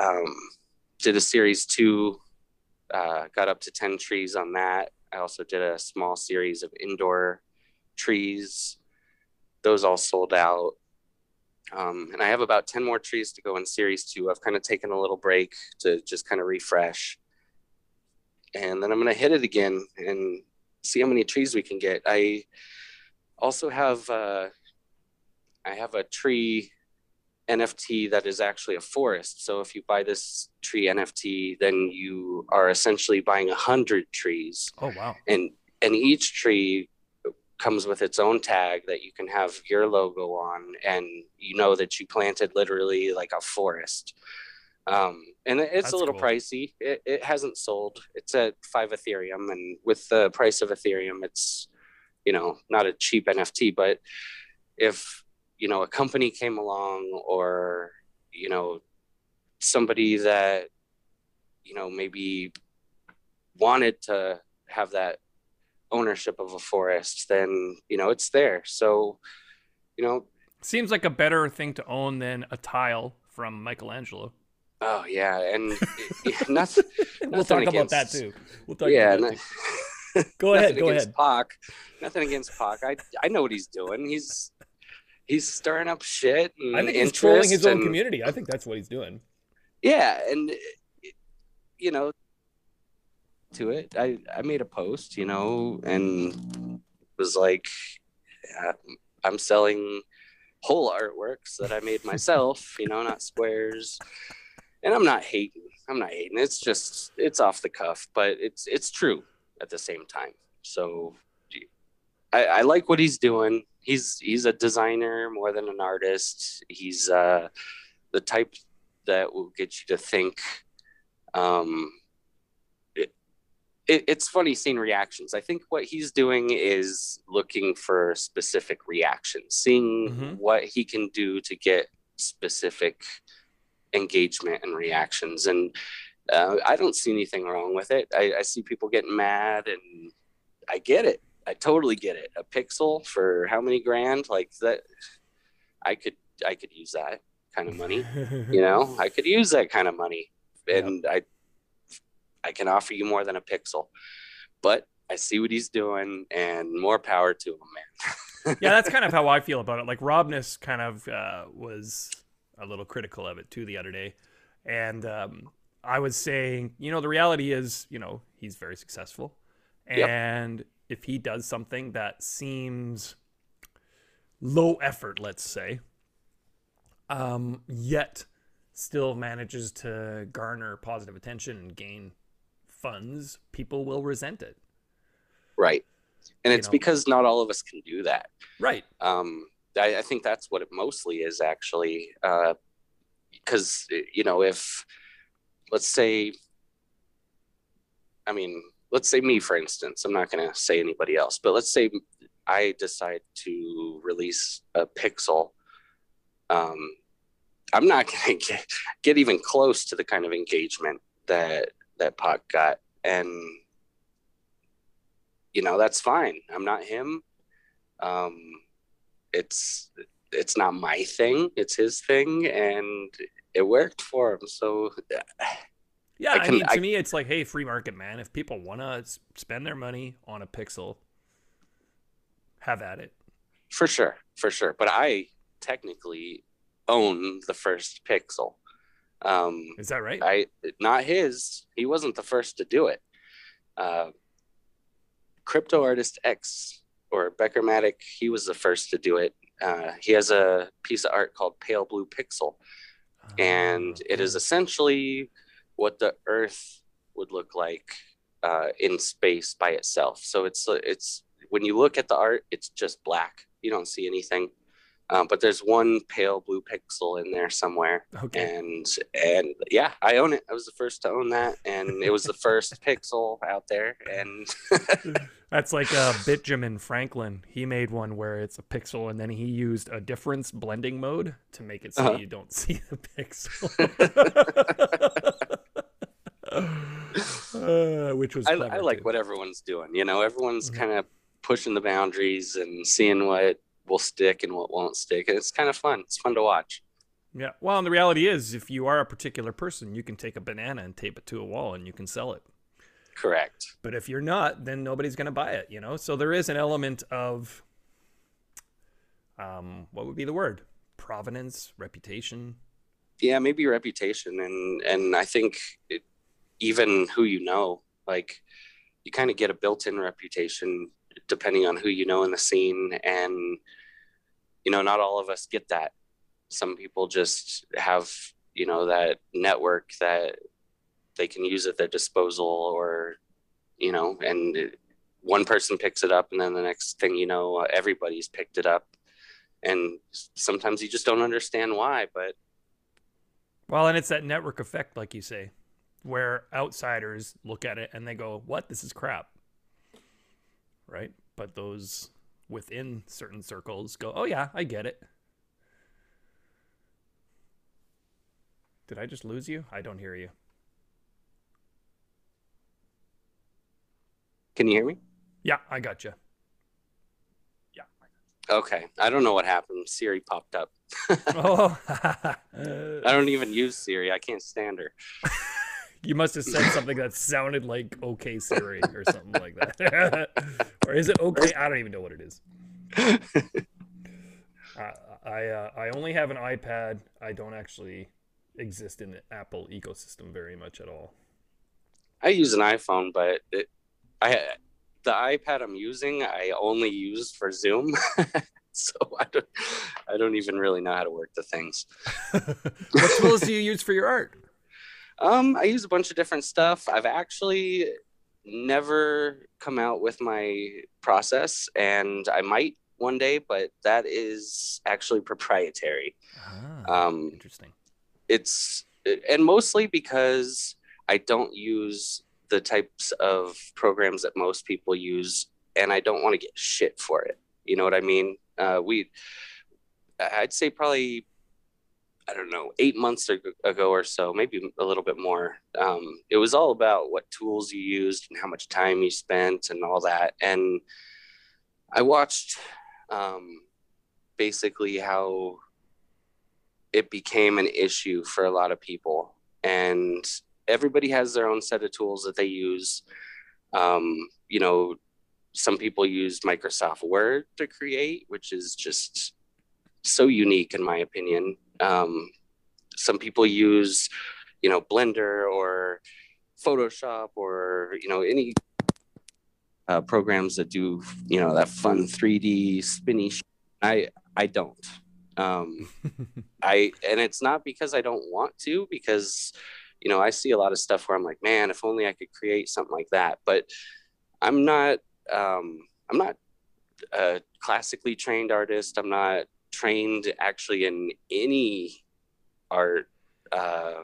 um, did a series two uh, got up to 10 trees on that I also did a small series of indoor trees. Those all sold out. Um, and I have about 10 more trees to go in series two. I've kind of taken a little break to just kind of refresh. And then I'm going to hit it again and see how many trees we can get. I also have, uh, I have a tree NFT that is actually a forest. So if you buy this tree NFT, then you are essentially buying a hundred trees. Oh wow! And and each tree comes with its own tag that you can have your logo on, and you know that you planted literally like a forest. Um, and it's That's a little cool. pricey. It, it hasn't sold. It's at five Ethereum, and with the price of Ethereum, it's you know not a cheap NFT, but if you know a company came along or you know somebody that you know maybe wanted to have that ownership of a forest then you know it's there. So you know seems like a better thing to own than a tile from michelangelo. Oh yeah and nothing, we'll talk against, about that too. We'll talk yeah about that. go ahead go ahead Pak. nothing against Pak. I, I know what he's doing he's he's stirring up shit. I think he's trolling his own community. I think that's what he's doing. Yeah, and you know, to it, I I made a post, you know, and was like, uh, I'm selling whole artworks that I made myself, you know, not squares. And I'm not hating. I'm not hating. It's just it's off the cuff, but it's it's true at the same time. So I, I like what he's doing he's he's a designer more than an artist. He's uh, the type that will get you to think. Um, it, it, it's funny seeing reactions. I think what he's doing is looking for specific reactions, seeing mm-hmm. what he can do to get specific engagement and reactions. And uh, I don't see anything wrong with it. I, I see people getting mad, and I get it. I totally get it. A pixel for how many grand? Like that, I could I could use that kind of money. you know, I could use that kind of money, and yep. I I can offer you more than a pixel. But I see what he's doing, and more power to him, man. yeah, that's kind of how I feel about it. Like Robness kind of uh, was a little critical of it too the other day, and um, I was saying, you know, the reality is, you know, he's very successful, and yep if he does something that seems low effort, let's say, um, yet still manages to garner positive attention and gain funds, people will resent it. Right. And it's know? because not all of us can do that. Right. Um, I, I, think that's what it mostly is actually. Because, uh, you know, if, let's say, I mean, let's say me for instance i'm not going to say anybody else but let's say i decide to release a pixel um, i'm not going to get, even close to the kind of engagement that that Pak got. And you know that's fine. I'm not him. Um, it's it's not my thing. It's his thing. And it worked for him so yeah, I, can, I mean, to I, me, it's like, hey, free market, man. If people want to spend their money on a pixel, have at it. For sure, for sure. But I technically own the first pixel. Um, Is that right? I not his. He wasn't the first to do it. Uh, Crypto Artist X or Beckermatic, he was the first to do it. Uh, he has a piece of art called Pale Blue Pixel, and it is essentially what the Earth would look like uh, in space by itself. So it's it's when you look at the art, it's just black. You don't see anything, um, but there's one pale blue pixel in there somewhere. okay. And and yeah, I own it. I was the first to own that, and it was the first pixel out there. And That's like uh, Benjamin Franklin. He made one where it's a pixel, and then he used a difference blending mode to make it so Uh-huh. you don't see the pixel. uh, which was I, I like too. what everyone's doing. You know, everyone's Mhm. kind of pushing the boundaries and seeing what will stick and what won't stick. And it's kind of fun. It's fun to watch. Yeah. Well, and the reality is, if you are a particular person, you can take a banana and tape it to a wall, and you can sell it. Correct. But if you're not, then nobody's going to buy it, you know? So there is an element of um what would be the word? Provenance, reputation. Yeah, maybe reputation and and I think it, even who you know, like you kind of get a built-in reputation depending on who you know in the scene and you know not all of us get that some people just have you know that network that they can use at their disposal or you know and one person picks it up and then the next thing you know everybody's picked it up and sometimes you just don't understand why but Well, and it's that network effect like you say, where outsiders look at it and they go, "What? This is crap." Right? But those within certain circles go, "Oh yeah, I get it." Did I just lose you? I don't hear you. can you hear me Yeah, I got you. Yeah. Okay. I don't know what happened. Siri popped up. oh, I don't even use Siri. I can't stand her. you must have said something that sounded like "Okay Siri" or something like that, or is it okay? I don't even know what it is. I I, uh, I only have an iPad. I don't actually exist in the Apple ecosystem very much at all. I use an iPhone, but it, I the iPad I'm using, I only use for Zoom. so I don't I don't even really know how to work the things. what tools do you use for your art? Um, I use a bunch of different stuff. I've actually never come out with my process, and I might one day, but that is actually proprietary. Ah, Um, interesting. it's and mostly because I don't use the types of programs that most people use, and I don't want to get shit for it. You know what I mean? Uh, we, I'd say probably, I don't know, eight months ago or so, maybe a little bit more. Um, it was all about what tools you used and how much time you spent and all that. And I watched um, basically how it became an issue for a lot of people and everybody has their own set of tools that they use um, you know some people use microsoft word to create which is just so unique in my opinion um, some people use you know blender or photoshop or you know any uh, programs that do you know that fun 3d spinny sh- i i don't. Um, I and it's not because I don't want to because you know I see a lot of stuff where I'm like man if only I could create something like that. But I'm not um, I'm not a classically trained artist. I'm not trained actually in any art uh,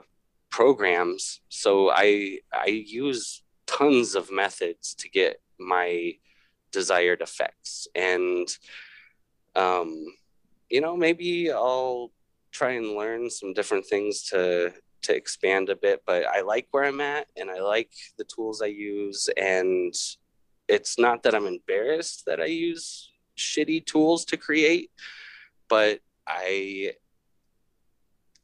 programs. So I I use tons of methods to get my desired effects. And um, you know, maybe I'll try and learn some different things to to expand a bit, but I like where I'm at and I like the tools I use. And it's not that I'm embarrassed that I use shitty tools to create, but I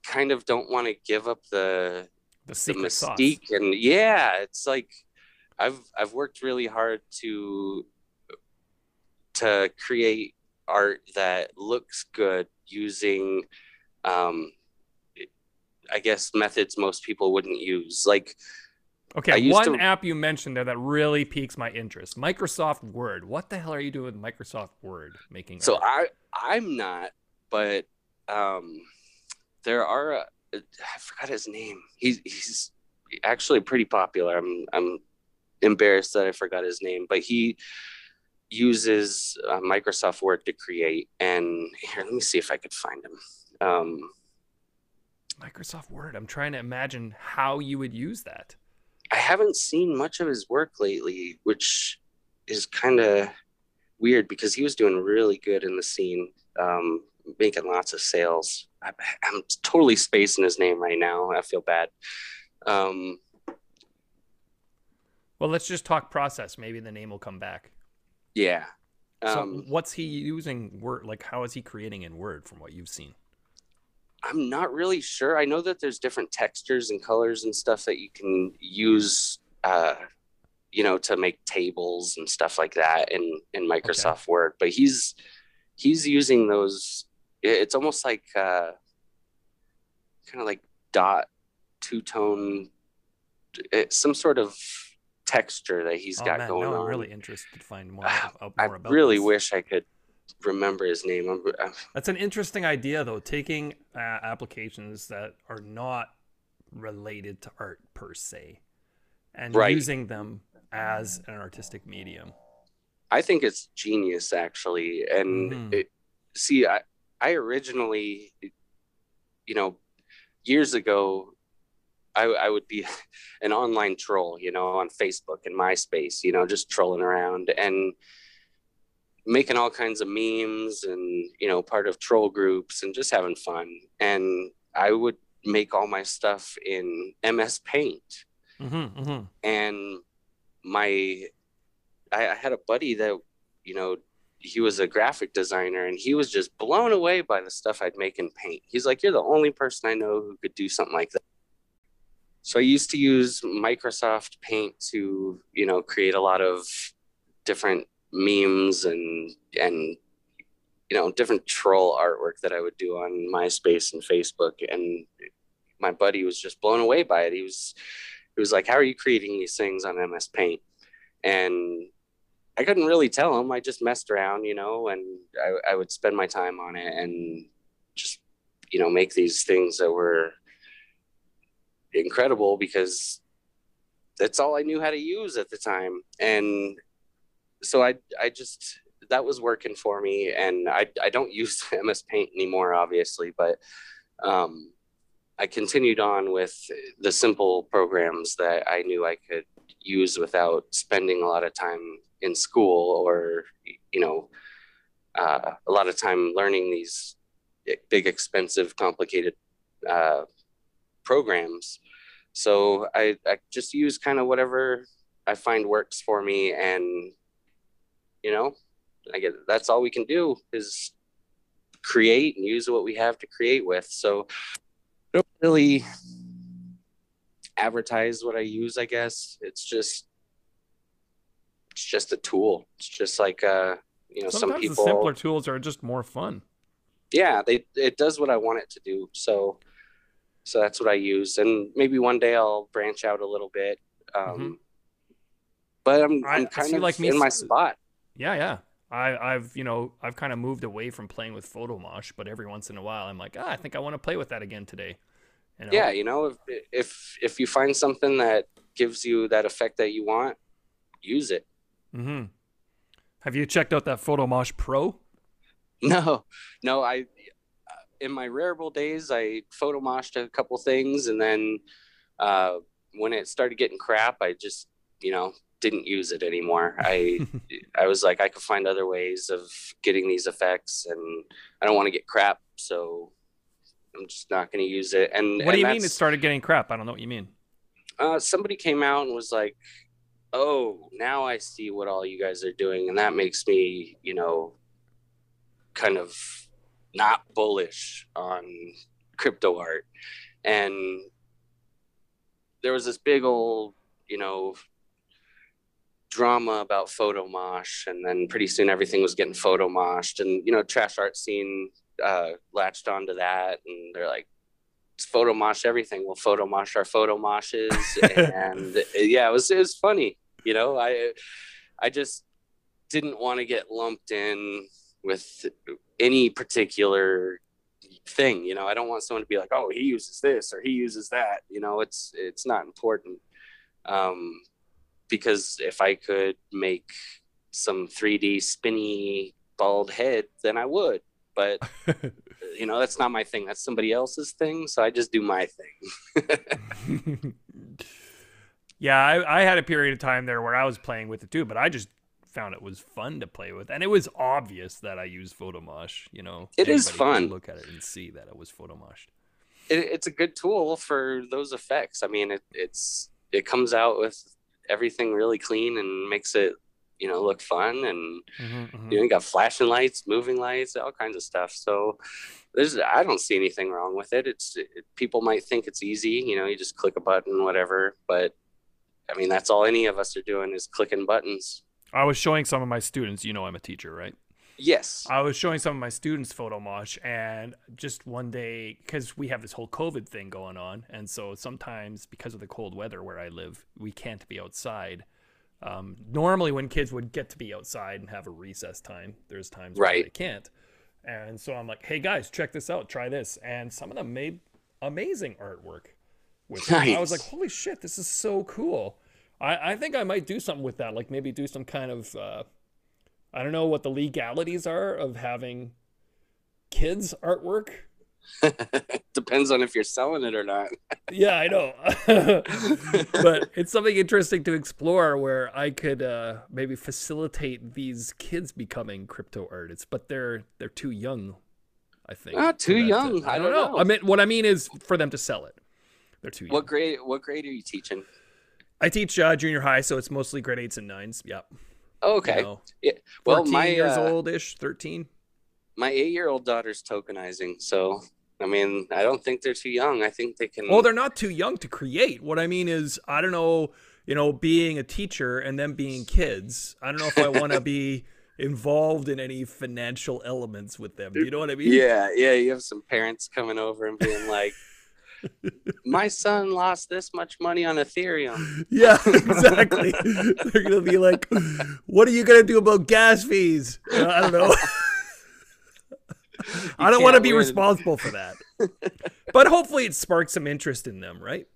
kind of don't want to give up the The the secret sauce. mystique and yeah it's like i've i've worked really hard to to create art that looks good using um i guess methods most people wouldn't use like Okay, one to... app you mentioned there that really piques my interest: Microsoft Word. What the hell are you doing with Microsoft Word making? So art? I I'm not, but um, there are. A, I forgot his name. He's he's actually pretty popular. I'm I'm embarrassed that I forgot his name, but he uses uh, Microsoft Word to create. And here, let me see if I could find him. Um, Microsoft Word. I'm trying to imagine how you would use that. I haven't seen much of his work lately, which is kind of weird because he was doing really good in the scene, um, making lots of sales. I, am totally spacing his name right now. I feel bad. Um, well, let's just talk process. Maybe the name will come back. Yeah. Um, so what's he using Word? Like, how is he creating in Word from what you've seen? I'm not really sure. I know that there's different textures and colors and stuff that you can use, uh, you know, to make tables and stuff like that in in Microsoft okay. Word. But he's he's using those. It's almost like uh, kind of like dot two tone, some sort of texture that he's oh, got man, going no, on. I'm really interested to find more, uh, more. I really this. wish I could remember his name. I'm, I'm... That's an interesting idea, though. Taking uh, applications that are not related to art per se, and right. using them as an artistic medium. I think it's genius, actually. And mm-hmm. it, see, I I originally, you know, years ago, I, I would be an online troll, you know, on Facebook and MySpace, you know, just trolling around and making all kinds of memes and, you know, part of troll groups and just having fun. And I would make all my stuff in MS Paint. Mm-hmm, mm-hmm. And my, I, I had a buddy that, you know, he was a graphic designer and he was just blown away by the stuff I'd make in paint. He's like, You're the only person I know who could do something like that. So I used to use Microsoft Paint to, you know, create a lot of different memes and and you know different troll artwork that I would do on MySpace and Facebook. And my buddy was just blown away by it. He was he was like, "How are you creating these things on MS Paint?" And I couldn't really tell him. I just messed around, you know, and I, I would spend my time on it and just you know make these things that were incredible because that's all I knew how to use at the time. And so I I just that was working for me and I I don't use MS Paint anymore obviously, but um I continued on with the simple programs that I knew I could use without spending a lot of time in school or you know uh, a lot of time learning these big expensive complicated uh, programs so I, I just use kind of whatever I find works for me. And, you know, I get that's all we can do is create and use what we have to create with. So don't really advertise what I use, I guess. It's just, it's just a tool. It's just like, uh, you know, Sometimes some people. The simpler tools are just more fun. Yeah, they it does what I want it to do. So so that's what I use, and maybe one day I'll branch out a little bit. Um, mm-hmm. But I'm, I'm kind of like me in my spot. Yeah, yeah. I, I've you know I've kind of moved away from playing with Photomosh, but every once in a while I'm like, ah, I think I want to play with that again today. You know? Yeah, you know, if, if if you find something that gives you that effect that you want, use it. Mm-hmm. Have you checked out that Photomosh Pro? No, no. I in my Rarible days, I photomoshed a couple things, and then uh, when it started getting crap, I just you know didn't use it anymore. I I was like I could find other ways of getting these effects, and I don't want to get crap, so I'm just not going to use it. And what do you mean it started getting crap? I don't know what you mean. Uh, somebody came out and was like, "Oh, now I see what all you guys are doing," and that makes me, you know, kind of not bullish on crypto art. And there was this big old, you know, drama about photomosh and then pretty soon everything was getting photomoshed and you know trash art scene uh latched onto that and they're like photo mosh everything. We'll photo mosh our photo moshes, and yeah, it was it was funny. You know, I I just didn't want to get lumped in with any particular thing. You know, I don't want someone to be like, oh, he uses this or he uses that. You know, it's it's not important. Um, because if I could make some 3D spinny bald head, then I would. But you know, that's not my thing. That's somebody else's thing. So I just do my thing. yeah, I, I had a period of time there where I was playing with it too, but I just found it was fun to play with, and it was obvious that I used Photomosh. You know, it is fun. Look at it and see that it was Photomoshed. It, it's a good tool for those effects. I mean, it, it's it comes out with everything really clean and makes it you know look fun. And mm-hmm, mm-hmm. you know you got flashing lights moving lights all kinds of stuff. So there's i don't see anything wrong with it. It's it, people might think it's easy you know you just click a button whatever. But i mean that's all any of us are doing is clicking buttons. I was showing some of my students you know i'm a teacher right yes i was showing some of my students photo photomosh and just one day because we have this whole covid thing going on and so sometimes because of the cold weather where i live we can't be outside um, normally, when kids would get to be outside and have a recess time, there's times right. where they can't. And so I'm like, hey guys, check this out, try this. And some of them made amazing artwork. Which nice. I was like, holy shit, this is so cool. I, I think I might do something with that, like maybe do some kind of, uh, I don't know what the legalities are of having kids artwork Depends on if you're selling it or not. yeah, I know. but it's something interesting to explore where I could uh, maybe facilitate these kids becoming crypto artists, but they're they're too young, I think. Not too young. To, I, don't know. know. I mean, what I mean is for them to sell it. They're too young. What grade? What grade are you teaching? I teach uh, junior high, so it's mostly grade eights and nines. Yep. Oh, okay. You know, yeah. Well, my years uh, old ish, thirteen. My eight-year-old daughter's tokenizing, so I mean, I don't think they're too young. I think they can. Oh, they're not too young to create. What I mean is, I don't know, you know, being a teacher and then being kids. I don't know if I want to be involved in any financial elements with them. Do you know what I mean? Yeah, yeah. You have some parents coming over and being like, my son lost this much money on Ethereum. Yeah, exactly. They're gonna be like, "What are you gonna do about gas fees?" Uh, I don't know. I don't want to be win. responsible for that. but hopefully it sparks some interest in them, right?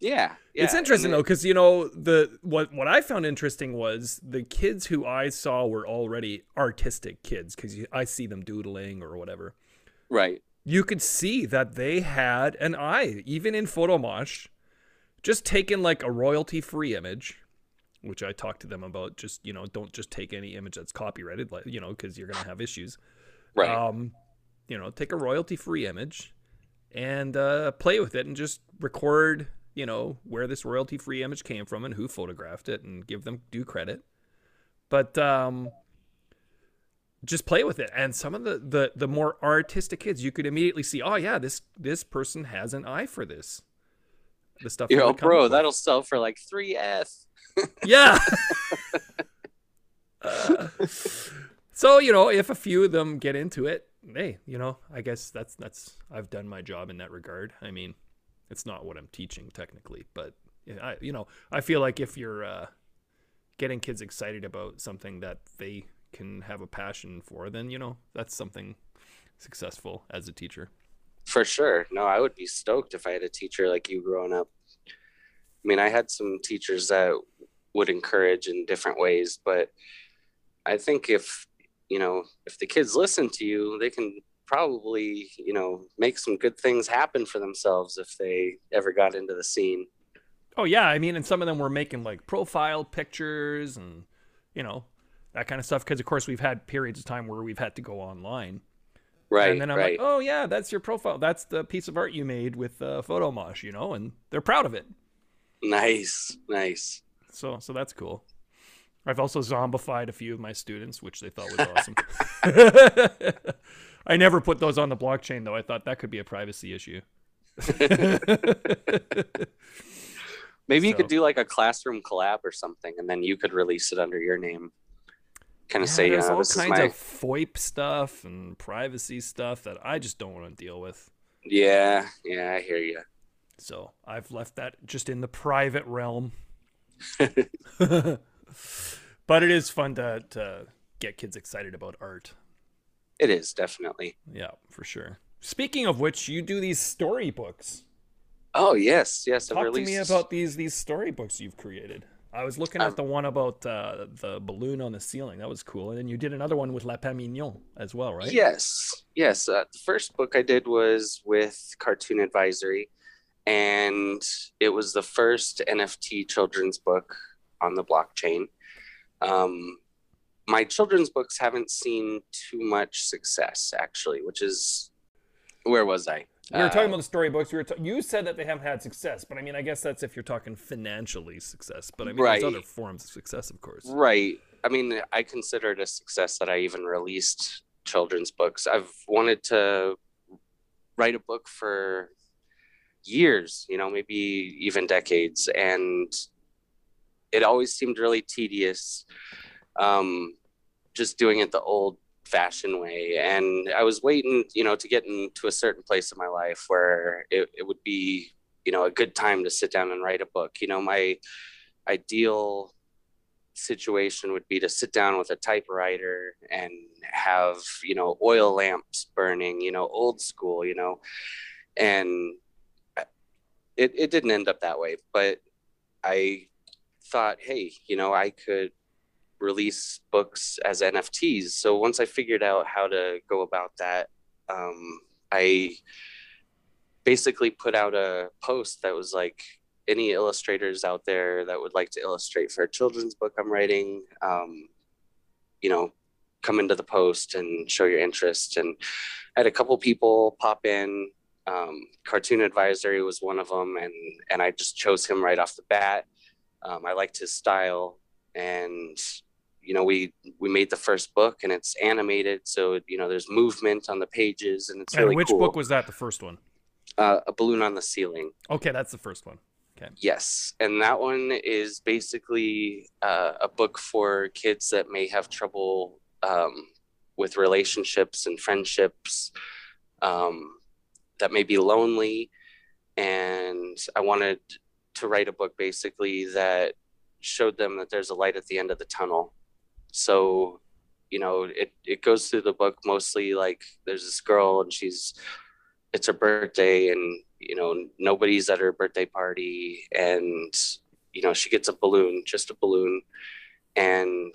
Yeah, yeah. It's interesting though cuz you know the what what I found interesting was the kids who I saw were already artistic kids cuz I see them doodling or whatever. Right. You could see that they had an eye even in Photomosh just taking like a royalty free image which I talked to them about just, you know, don't just take any image that's copyrighted like, you know, cuz you're going to have issues. Right. Um you know, take a royalty free image and uh, play with it and just record, you know, where this royalty free image came from and who photographed it and give them due credit. But um, just play with it. And some of the, the the more artistic kids, you could immediately see, oh yeah, this this person has an eye for this. The stuff. Yo, bro, that'll sell for like three S. yeah. uh, so you know, if a few of them get into it, hey, you know, I guess that's that's I've done my job in that regard. I mean, it's not what I'm teaching technically, but I, you know, I feel like if you're uh, getting kids excited about something that they can have a passion for, then you know that's something successful as a teacher. For sure. No, I would be stoked if I had a teacher like you growing up. I mean, I had some teachers that would encourage in different ways, but I think if you know, if the kids listen to you, they can probably, you know, make some good things happen for themselves if they ever got into the scene. Oh yeah, I mean, and some of them were making like profile pictures and you know that kind of stuff. Because of course we've had periods of time where we've had to go online. Right. And then I'm right. like, oh yeah, that's your profile. That's the piece of art you made with uh, Photomosh, you know, and they're proud of it. Nice, nice. So so that's cool. I've also zombified a few of my students, which they thought was awesome. I never put those on the blockchain though. I thought that could be a privacy issue. Maybe so. you could do like a classroom collab or something, and then you could release it under your name. Kind of yeah, say, there's uh, all kinds my... of FOIP stuff and privacy stuff that I just don't want to deal with. Yeah, yeah, I hear you. So I've left that just in the private realm. but it is fun to, to get kids excited about art. It is definitely. Yeah, for sure. Speaking of which, you do these storybooks. Oh yes, yes. Talk to me about these these storybooks you've created. I was looking at um, the one about uh, the balloon on the ceiling. That was cool. And then you did another one with Lapin Mignon as well, right? Yes, yes. Uh, the first book I did was with Cartoon Advisory, and it was the first NFT children's book on the blockchain. Um, my children's books haven't seen too much success, actually, which is where was I? We were talking uh, about the storybooks. We were you said that they haven't had success, but I mean, I guess that's if you're talking financially success. But I mean, right. there's other forms of success, of course. Right. I mean, I consider it a success that I even released children's books. I've wanted to write a book for years, you know, maybe even decades, and it always seemed really tedious. Um, just doing it the old fashion way. And i was waiting you know to get into a certain place in my life where it, it would be you know a good time to sit down and write a book. You know my ideal situation would be to sit down with a typewriter and have you know oil lamps burning you know old school you know. And it, it didn't end up that way but i thought hey you know i could release books as NFTs. So once I figured out how to go about that, um, I basically put out a post that was like, any illustrators out there that would like to illustrate for a children's book I'm writing, um, you know, come into the post and show your interest. And I had a couple people pop in. Um, Cartoon Advisory was one of them, and and I just chose him right off the bat. Um, I liked his style, and you know we we made the first book and it's animated. So you know there's movement on the pages and it's and really which cool. book was that the first one? Uh, a balloon on the ceiling. Okay that's the first one. Okay. Yes. And that one is basically uh, a book for kids that may have trouble um, with relationships and friendships um, that may be lonely. And i wanted to write a book basically that showed them that there's a light at the end of the tunnel. So you know it, it goes through the book mostly like there's this girl and she's it's her birthday and you know nobody's at her birthday party and you know she gets a balloon just a balloon and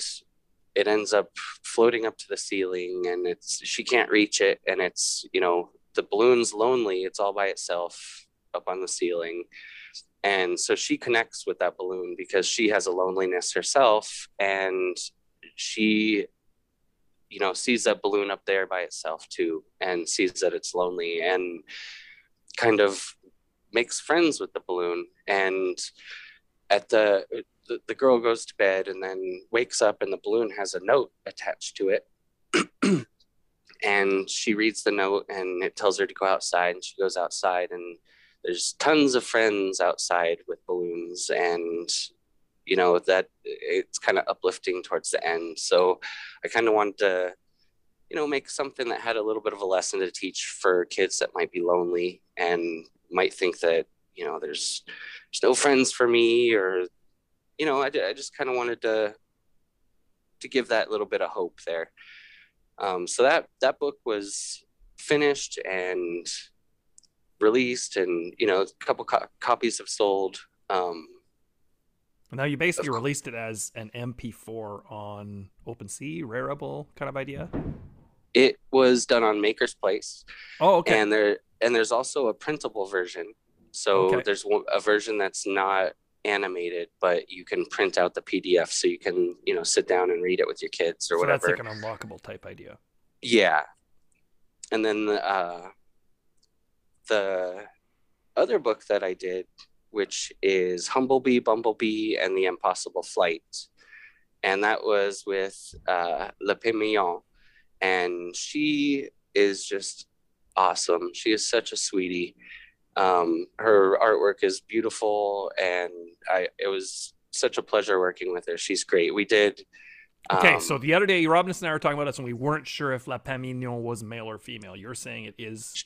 it ends up floating up to the ceiling and it's she can't reach it and it's you know the balloon's lonely it's all by itself up on the ceiling and so she connects with that balloon because she has a loneliness herself and she you know sees that balloon up there by itself too and sees that it's lonely and kind of makes friends with the balloon. And at the, the the, girl goes to bed and then wakes up and the balloon has a note attached to it. And she reads the note and it tells her to go outside and she goes outside and there's tons of friends outside with balloons and you know that it's kind of uplifting towards the end. So i kind of wanted to you know make something that had a little bit of a lesson to teach for kids that might be lonely and might think that you know there's there's no friends for me or you know i, I just kind of wanted to to give that little bit of hope there. Um, so that that book was finished and released and you know a couple co- copies have sold um, now you basically released it as an MP4 on OpenSea, Rarible kind of idea. It was done on MakersPlace. Oh, okay. And there and there's also a printable version. So okay. there's a version that's not animated, but you can print out the PDF so you can you know sit down and read it with your kids or so whatever. That's like an unlockable type idea. Yeah, and then uh, the other book that I did which is Humblebee, Bumblebee, and the Impossible Flight. And that was with uh, Lapin Mignon. And she is just awesome. She is such a sweetie. Um, her artwork is beautiful, and I it was such a pleasure working with her. She's great. We did. Okay, um, so the other day, Robness and I were talking about this, and we weren't sure if Lapin Mignon was male or female. You're saying it is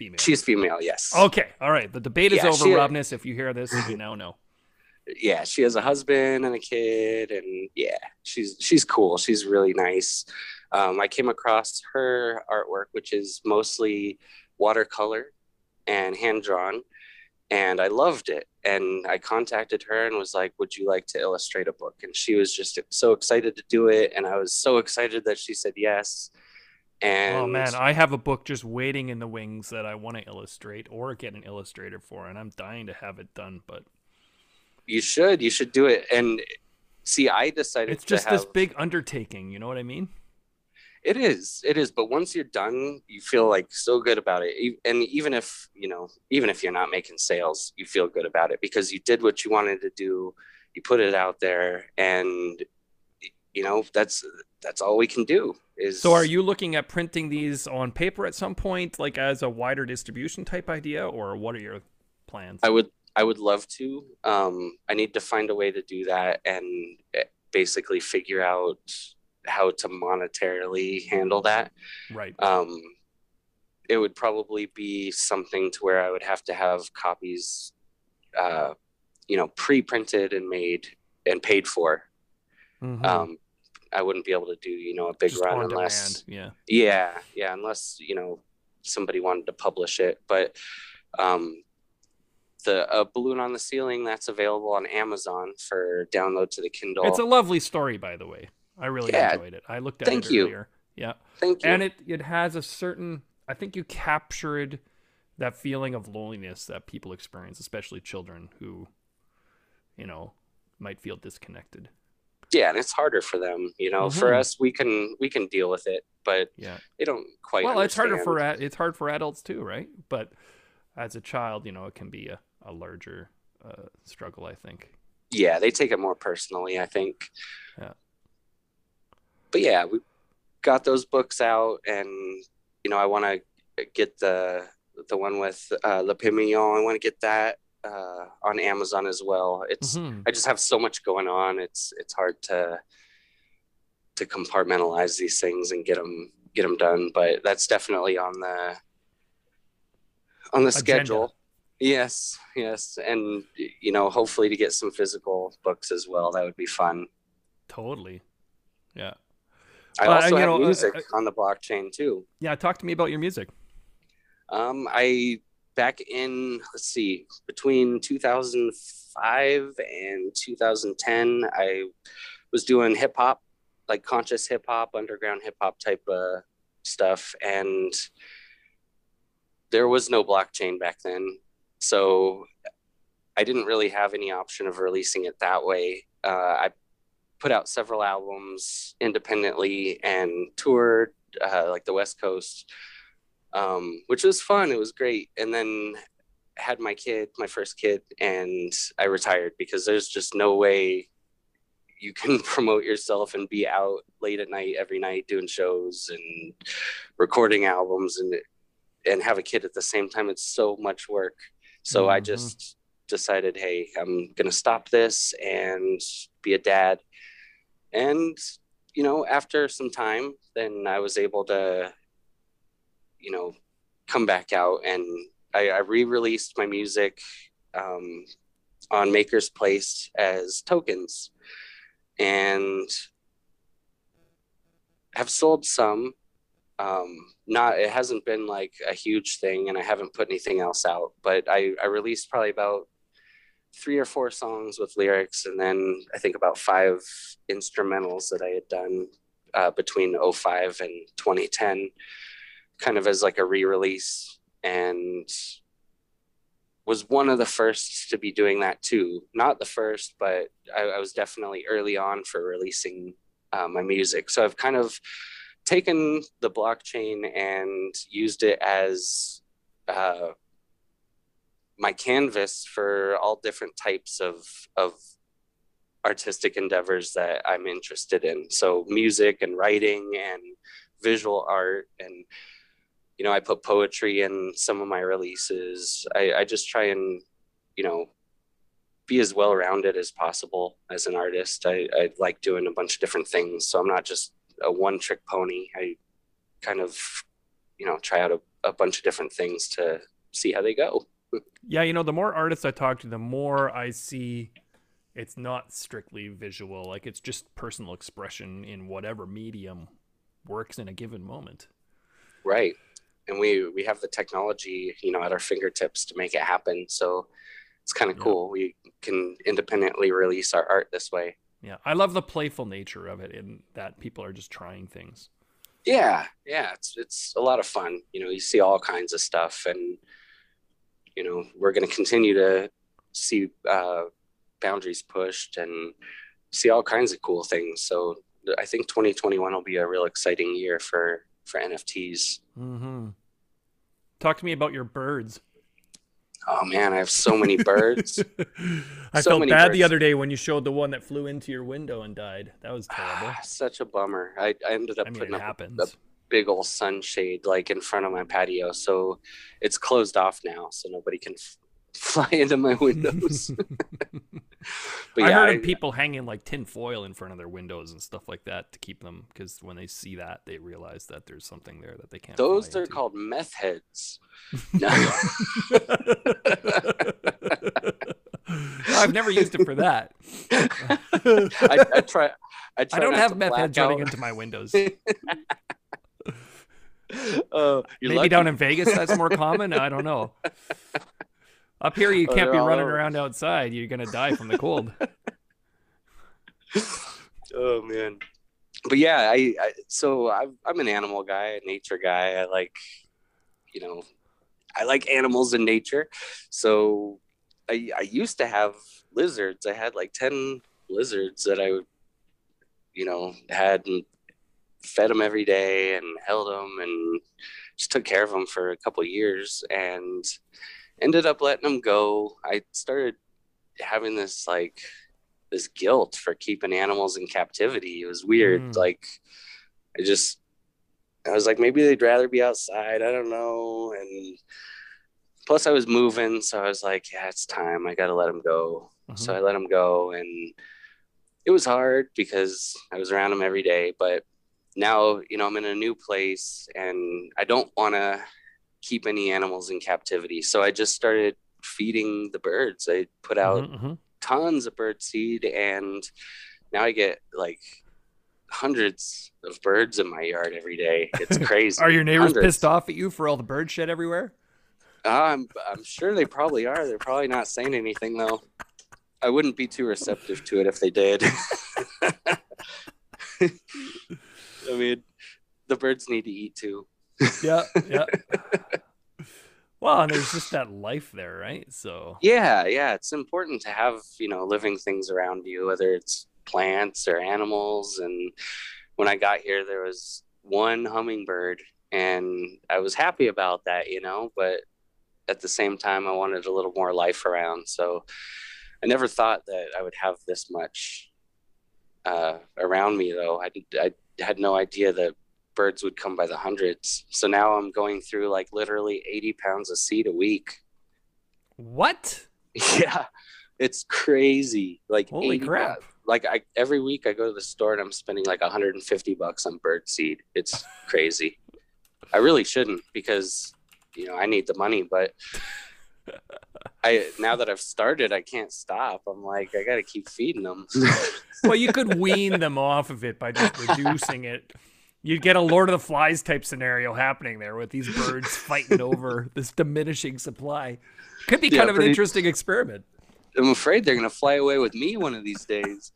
female. She's female, yes. Okay, all right. The debate is Yeah, over, she- Robness. If you hear this, you now know. yeah, she has a husband and a kid, and yeah, she's she's cool. She's really nice. Um, I came across her artwork, which is mostly watercolor and hand drawn, and I loved it. And I contacted her and was like, "Would you like to illustrate a book?" And she was just so excited to do it, and I was so excited that she said yes. Oh, and oh man, I have a book just waiting in the wings that I want to illustrate or get an illustrator for, and I'm dying to have it done. But you should, you should do it. And see, I decided it's just to have, this big undertaking. You know what I mean? It is, it is. But once you're done, you feel like so good about it. And even if you know, even if you're not making sales, you feel good about it because you did what you wanted to do. You put it out there, and you know that's that's all we can do. Is So, are you looking at printing these on paper at some point, like as a wider distribution type idea, or what are your plans? I would I would love to. Um, I need to find a way to do that and eh, basically figure out how to monetarily handle that. right. um, it would probably be something to where I would have to have copies, uh, you know, pre-printed and made and paid for. Mhm. Um, I wouldn't be able to do, you know, a big Just run on unless, demand. Yeah. yeah, yeah, unless you know somebody wanted to publish it. But um, the a balloon on the ceiling that's available on Amazon for download to the Kindle. It's a lovely story, by the way. I really Yeah. enjoyed it. I looked at Thank it you. earlier. Yeah. Thank you. And it it has a certain I think you captured that feeling of loneliness that people experience, especially children who, you know, might feel disconnected. Yeah, and it's harder for them. You know, for Mhm. us, we can we can deal with it, but Yeah. they don't quite. well, it's harder for it's hard for adults too, right? But as a child, you know, it can be a, a larger uh, struggle, I think. yeah they take it more personally i think Yeah. but yeah we got those books out and you know i want to get the the one with uh le pimillon i want to get that uh on amazon as well it's Mhm. i just have so much going on it's it's hard to to compartmentalize these things and get them get them done but that's definitely on the on the Agenda. schedule yes yes and you know hopefully to get some physical books as well that would be fun Totally. Yeah. i Well, also and, have know, uh, music uh, on the blockchain too Yeah. Talk to me about your music. um i back in let's see between 2005 and 2010 i was doing hip hop like conscious hip hop underground hip hop type of stuff and there was no blockchain back then. So i didn't really have any option of releasing it that way. Uh, i put out several albums independently and toured uh, like the west coast um, which was fun. It was great. And then had my kid my first kid and i retired because there's just no way you can promote yourself and be out late at night every night doing shows and recording albums and and have a kid at the same time. It's so much work. So i Mhm. just decided hey i'm gonna stop this and be a dad. And you know after some time then i was able to you know come back out. And i, I re-released my music um, on MakersPlace as tokens. And have sold some. Um not it hasn't been like a huge thing and i haven't put anything else out. But i i released probably about three or four songs with lyrics and then i think about five instrumentals that i had done uh, between 05 and 2010 kind of as like a re-release and was one of the first to be doing that too not the first but i, I was definitely early on for releasing uh, my music so i've kind of taken the blockchain and used it as uh, my canvas for all different types of of artistic endeavors that I'm interested in. So music and writing and visual art and you know I put poetry in some of my releases. I, I just try and you know be as well rounded as possible as an artist. I, I like doing a bunch of different things. So I'm not just a one trick pony. I kind of, you know, try out a a bunch of different things to see how they go. Yeah, you know, the more artists I talk to, the more I see it's not strictly visual. Like it's just personal expression in whatever medium works in a given moment. Right. And we we have the technology, you know, at our fingertips to make it happen. So it's kind of Yeah. cool. We can independently release our art this way. Yeah, I love the playful nature of it in that people are just trying things. Yeah, yeah, it's it's a lot of fun. You know, you see all kinds of stuff, and you know, we're going to continue to see uh, boundaries pushed and see all kinds of cool things. So I think 2021 will be a real exciting year for for NFTs. Mm-hmm. Talk to me about your birds. Oh man, I have so many birds. I So felt bad the other day when you showed the one that flew into your window and died. That was terrible. Such a bummer. I, I ended up I mean, putting up happens. a big old sunshade like in front of my patio, so it's closed off now, so nobody can f- fly into my windows. but I yeah, heard I- of people hanging like tin foil in front of their windows and stuff like that to keep them because when they see that, they realize that there's something there that they can't. those fly are into. called meth heads. No. I've never used it for that. I, I try. I, try I don't have meth black heads running into my windows. Uh, you're Maybe lucky. down in Vegas that's more common. I don't know. Up here, you Oh, can't be running over. around outside. You're gonna die from the cold. Oh man. But yeah, I, I so I'm I'm an animal guy, a nature guy. I like, you know, I like animals in nature. So I I used to have lizards. I had like ten lizards that I, you know, had and fed them every day and held them and just took care of them for a couple of years and ended up letting them go. I started having this like this guilt for keeping animals in captivity. It was weird. Mm. Like I just I was like maybe they'd rather be outside. I don't know. And plus I was moving, so I was like, yeah, it's time. I got to let them go. So I let them go and it was hard because I was around them every day, but now, you know, I'm in a new place and I don't want to keep any animals in captivity. So I just started feeding the birds. I put out Mhm, mhm. tons of bird seed and now I get like hundreds of birds in my yard every day. It's crazy. Are your neighbors Hundreds. pissed off at you for all the bird shit everywhere? I'm I'm sure they probably are. They're probably not saying anything though. I wouldn't be too receptive to it if they did. I mean, the birds need to eat too. Yeah, yeah. well, and there's just that life there, right? So Yeah, yeah, it's important to have, you know, living things around you, whether it's plants or animals. And when I got here, there was one hummingbird, and I was happy about that, you know, but at the same time, I wanted a little more life around. So I never thought that I would have this much uh, around me, though. I, I had no idea that birds would come by the hundreds. So now I'm going through like literally 80 pounds of seed a week. what? Yeah, it's crazy. Like Holy 80 crap! Like I every week I go to the store and I'm spending like 150 bucks on bird seed. It's crazy. I really shouldn't because you know I need the money, but I now that I've started, I can't stop. I'm like I got to keep feeding them. Well, you could wean them off of it by just reducing it. You'd get a Lord of the Flies type scenario happening there with these birds fighting over this diminishing supply. Could be Yeah, kind of an interesting experiment. I'm afraid they're gonna fly away with me one of these days.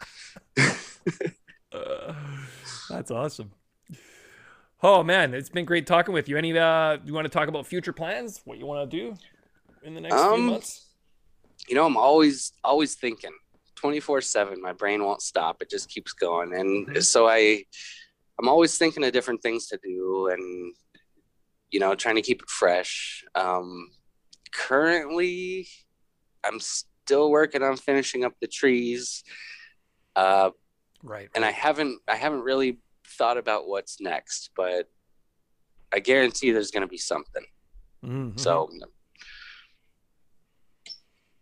Uh, that's awesome. Oh man, it's been great talking with you. Any uh you want to talk about future plans? What you want to do in the next few Um, months? you know, I'm always always thinking 24 7. My brain won't stop. It just keeps going. And Mhm. so I I'm always thinking of different things to do and you know, trying to keep it fresh. Um currently I'm still working on finishing up the trees. Uh Right. and I haven't I haven't really thought about what's next, but I guarantee there's going to be something. Mhm. So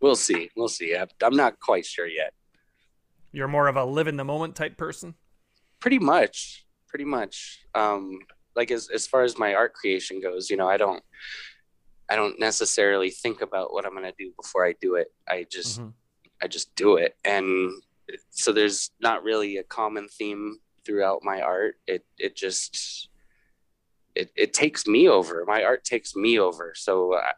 we'll see. We'll see. I'm not quite sure yet. you're more of a live in the moment type person. Pretty much. Pretty much. Um, like as as far as my art creation goes, you know, I don't I don't necessarily think about what I'm gonna do before I do it. I just mm-hmm. I just do it, and so there's not really a common theme throughout my art. It it just it, it takes me over. My art takes me over. So I,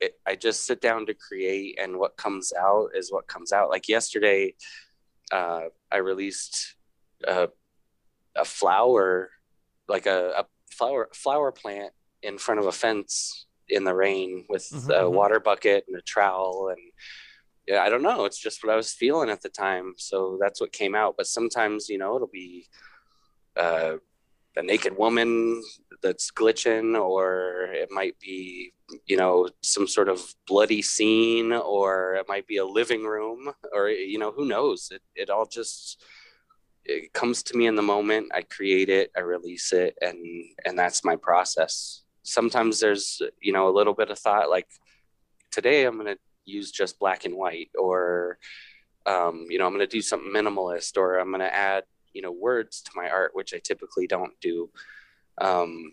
it, I just sit down to create, and what comes out is what comes out. Like yesterday, uh, I released a, a flower, like a, a flower flower plant in front of a fence in the rain with mm-hmm, a mm-hmm. water bucket and a trowel and yeah i don't know. It's just what i was feeling at the time. So that's what came out. But sometimes you know it'll be uh, a naked woman that's glitching or it might be you know some sort of bloody scene or it might be a living room or you know who knows? It, it all just it comes to me in the moment i create it i release it and and that's my process. Sometimes there's you know a little bit of thought like today i'm going to use just black and white or um, you know i'm going to do something minimalist or i'm going to add you know words to my art which i typically don't do. Um,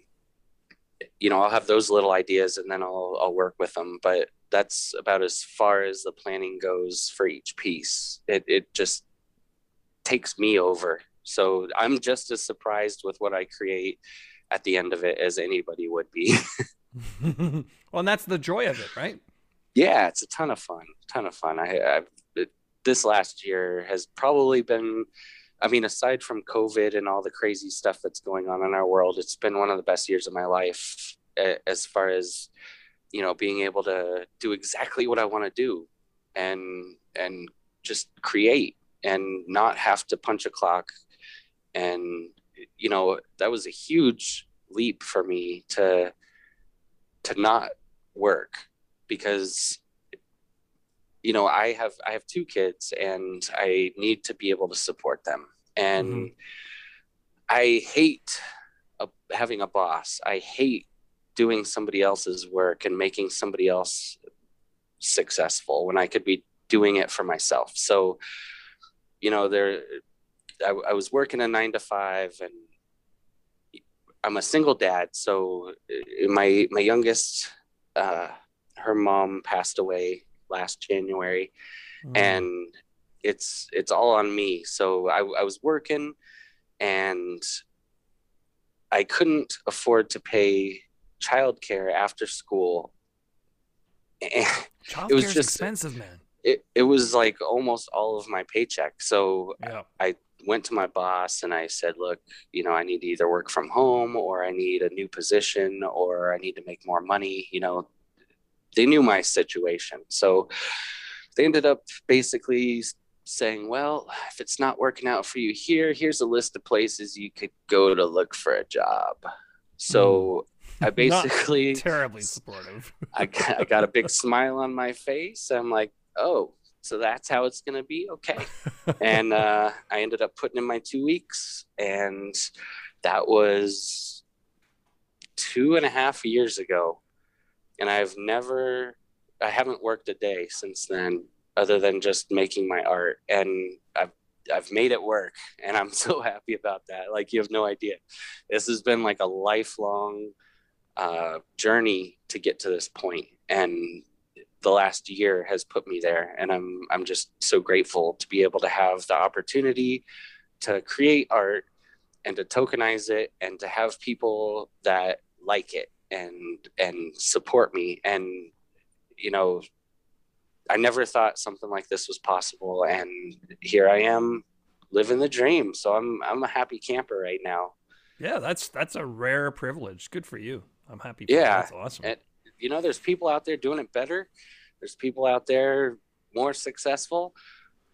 you know i'll have those little ideas and then i'll i'll work with them but that's about as far as the planning goes for each piece. It it just takes me over so i'm just as surprised with what i create at the end of it as anybody would be. well, and that's the joy of it, right? Yeah, it's a ton of fun. Ton of fun. I, I this last year has probably been. I mean, aside from COVID and all the crazy stuff that's going on in our world, it's been one of the best years of my life as far as you know being able to do exactly what I want to do and and just create and not have to punch a clock. And you know that was a huge leap for me to to not work because you know i have i have two kids and i need to be able to support them. And mm-hmm. i hate a, having a boss. I hate doing somebody else's work and making somebody else successful when i could be doing it for myself. So you know there I, I was working a nine to five and I'm a single dad. So uh, my, my youngest, uh, her mom passed away last January mm. and it's, it's all on me. So I, I was working and I couldn't afford to pay childcare after school. Childcare it was just expensive, man. It, it was like almost all of my paycheck. So yeah. I went to my boss and I said, look, you know, I need to either work from home or I need a new position or I need to make more money. You know, they knew my situation. So they ended up basically saying, well, if it's not working out for you here, here's a list of places you could go to look for a job. So mm. I basically terribly supportive. I, I got a big smile on my face. I'm like, oh, so that's how it's going to be okay and uh, i ended up putting in my two weeks and that was two and a half years ago and i've never i haven't worked a day since then other than just making my art and i've I've made it work and I'm so happy about that. Like you have no idea. This has been like a lifelong uh, journey to get to this. And the last year has put me there and i'm i'm just so grateful to be able to have the opportunity to create art and to tokenize it and to have people that like it and and support me. And you know i never thought something like this was possible and here i am living the dream. So i'm i'm a happy camper right now. Yeah that's that's a rare privilege. Good for you. I'm happy yeah. That's awesome. And, you know there's people out there doing it better. There's people out there more successful.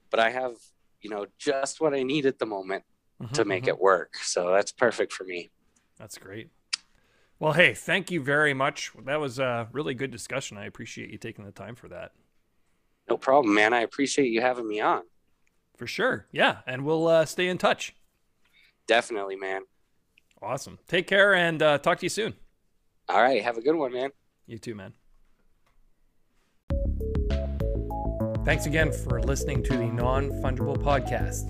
But i have you know just what i need at the moment mm-hmm, to make mm-hmm. it work. So that's perfect for me. That's great. Well hey thank you very much. That was a really good discussion. I appreciate you taking the time for that. No problem man. I appreciate you having me on. For sure. Yeah and we'll uh, stay in touch. Definitely man. Awesome. Take care and uh, talk to you soon. All right. Have a good one man you too man Thanks again for listening to the Non Fungible Podcast.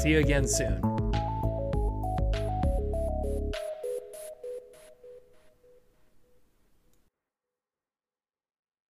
See you again soon.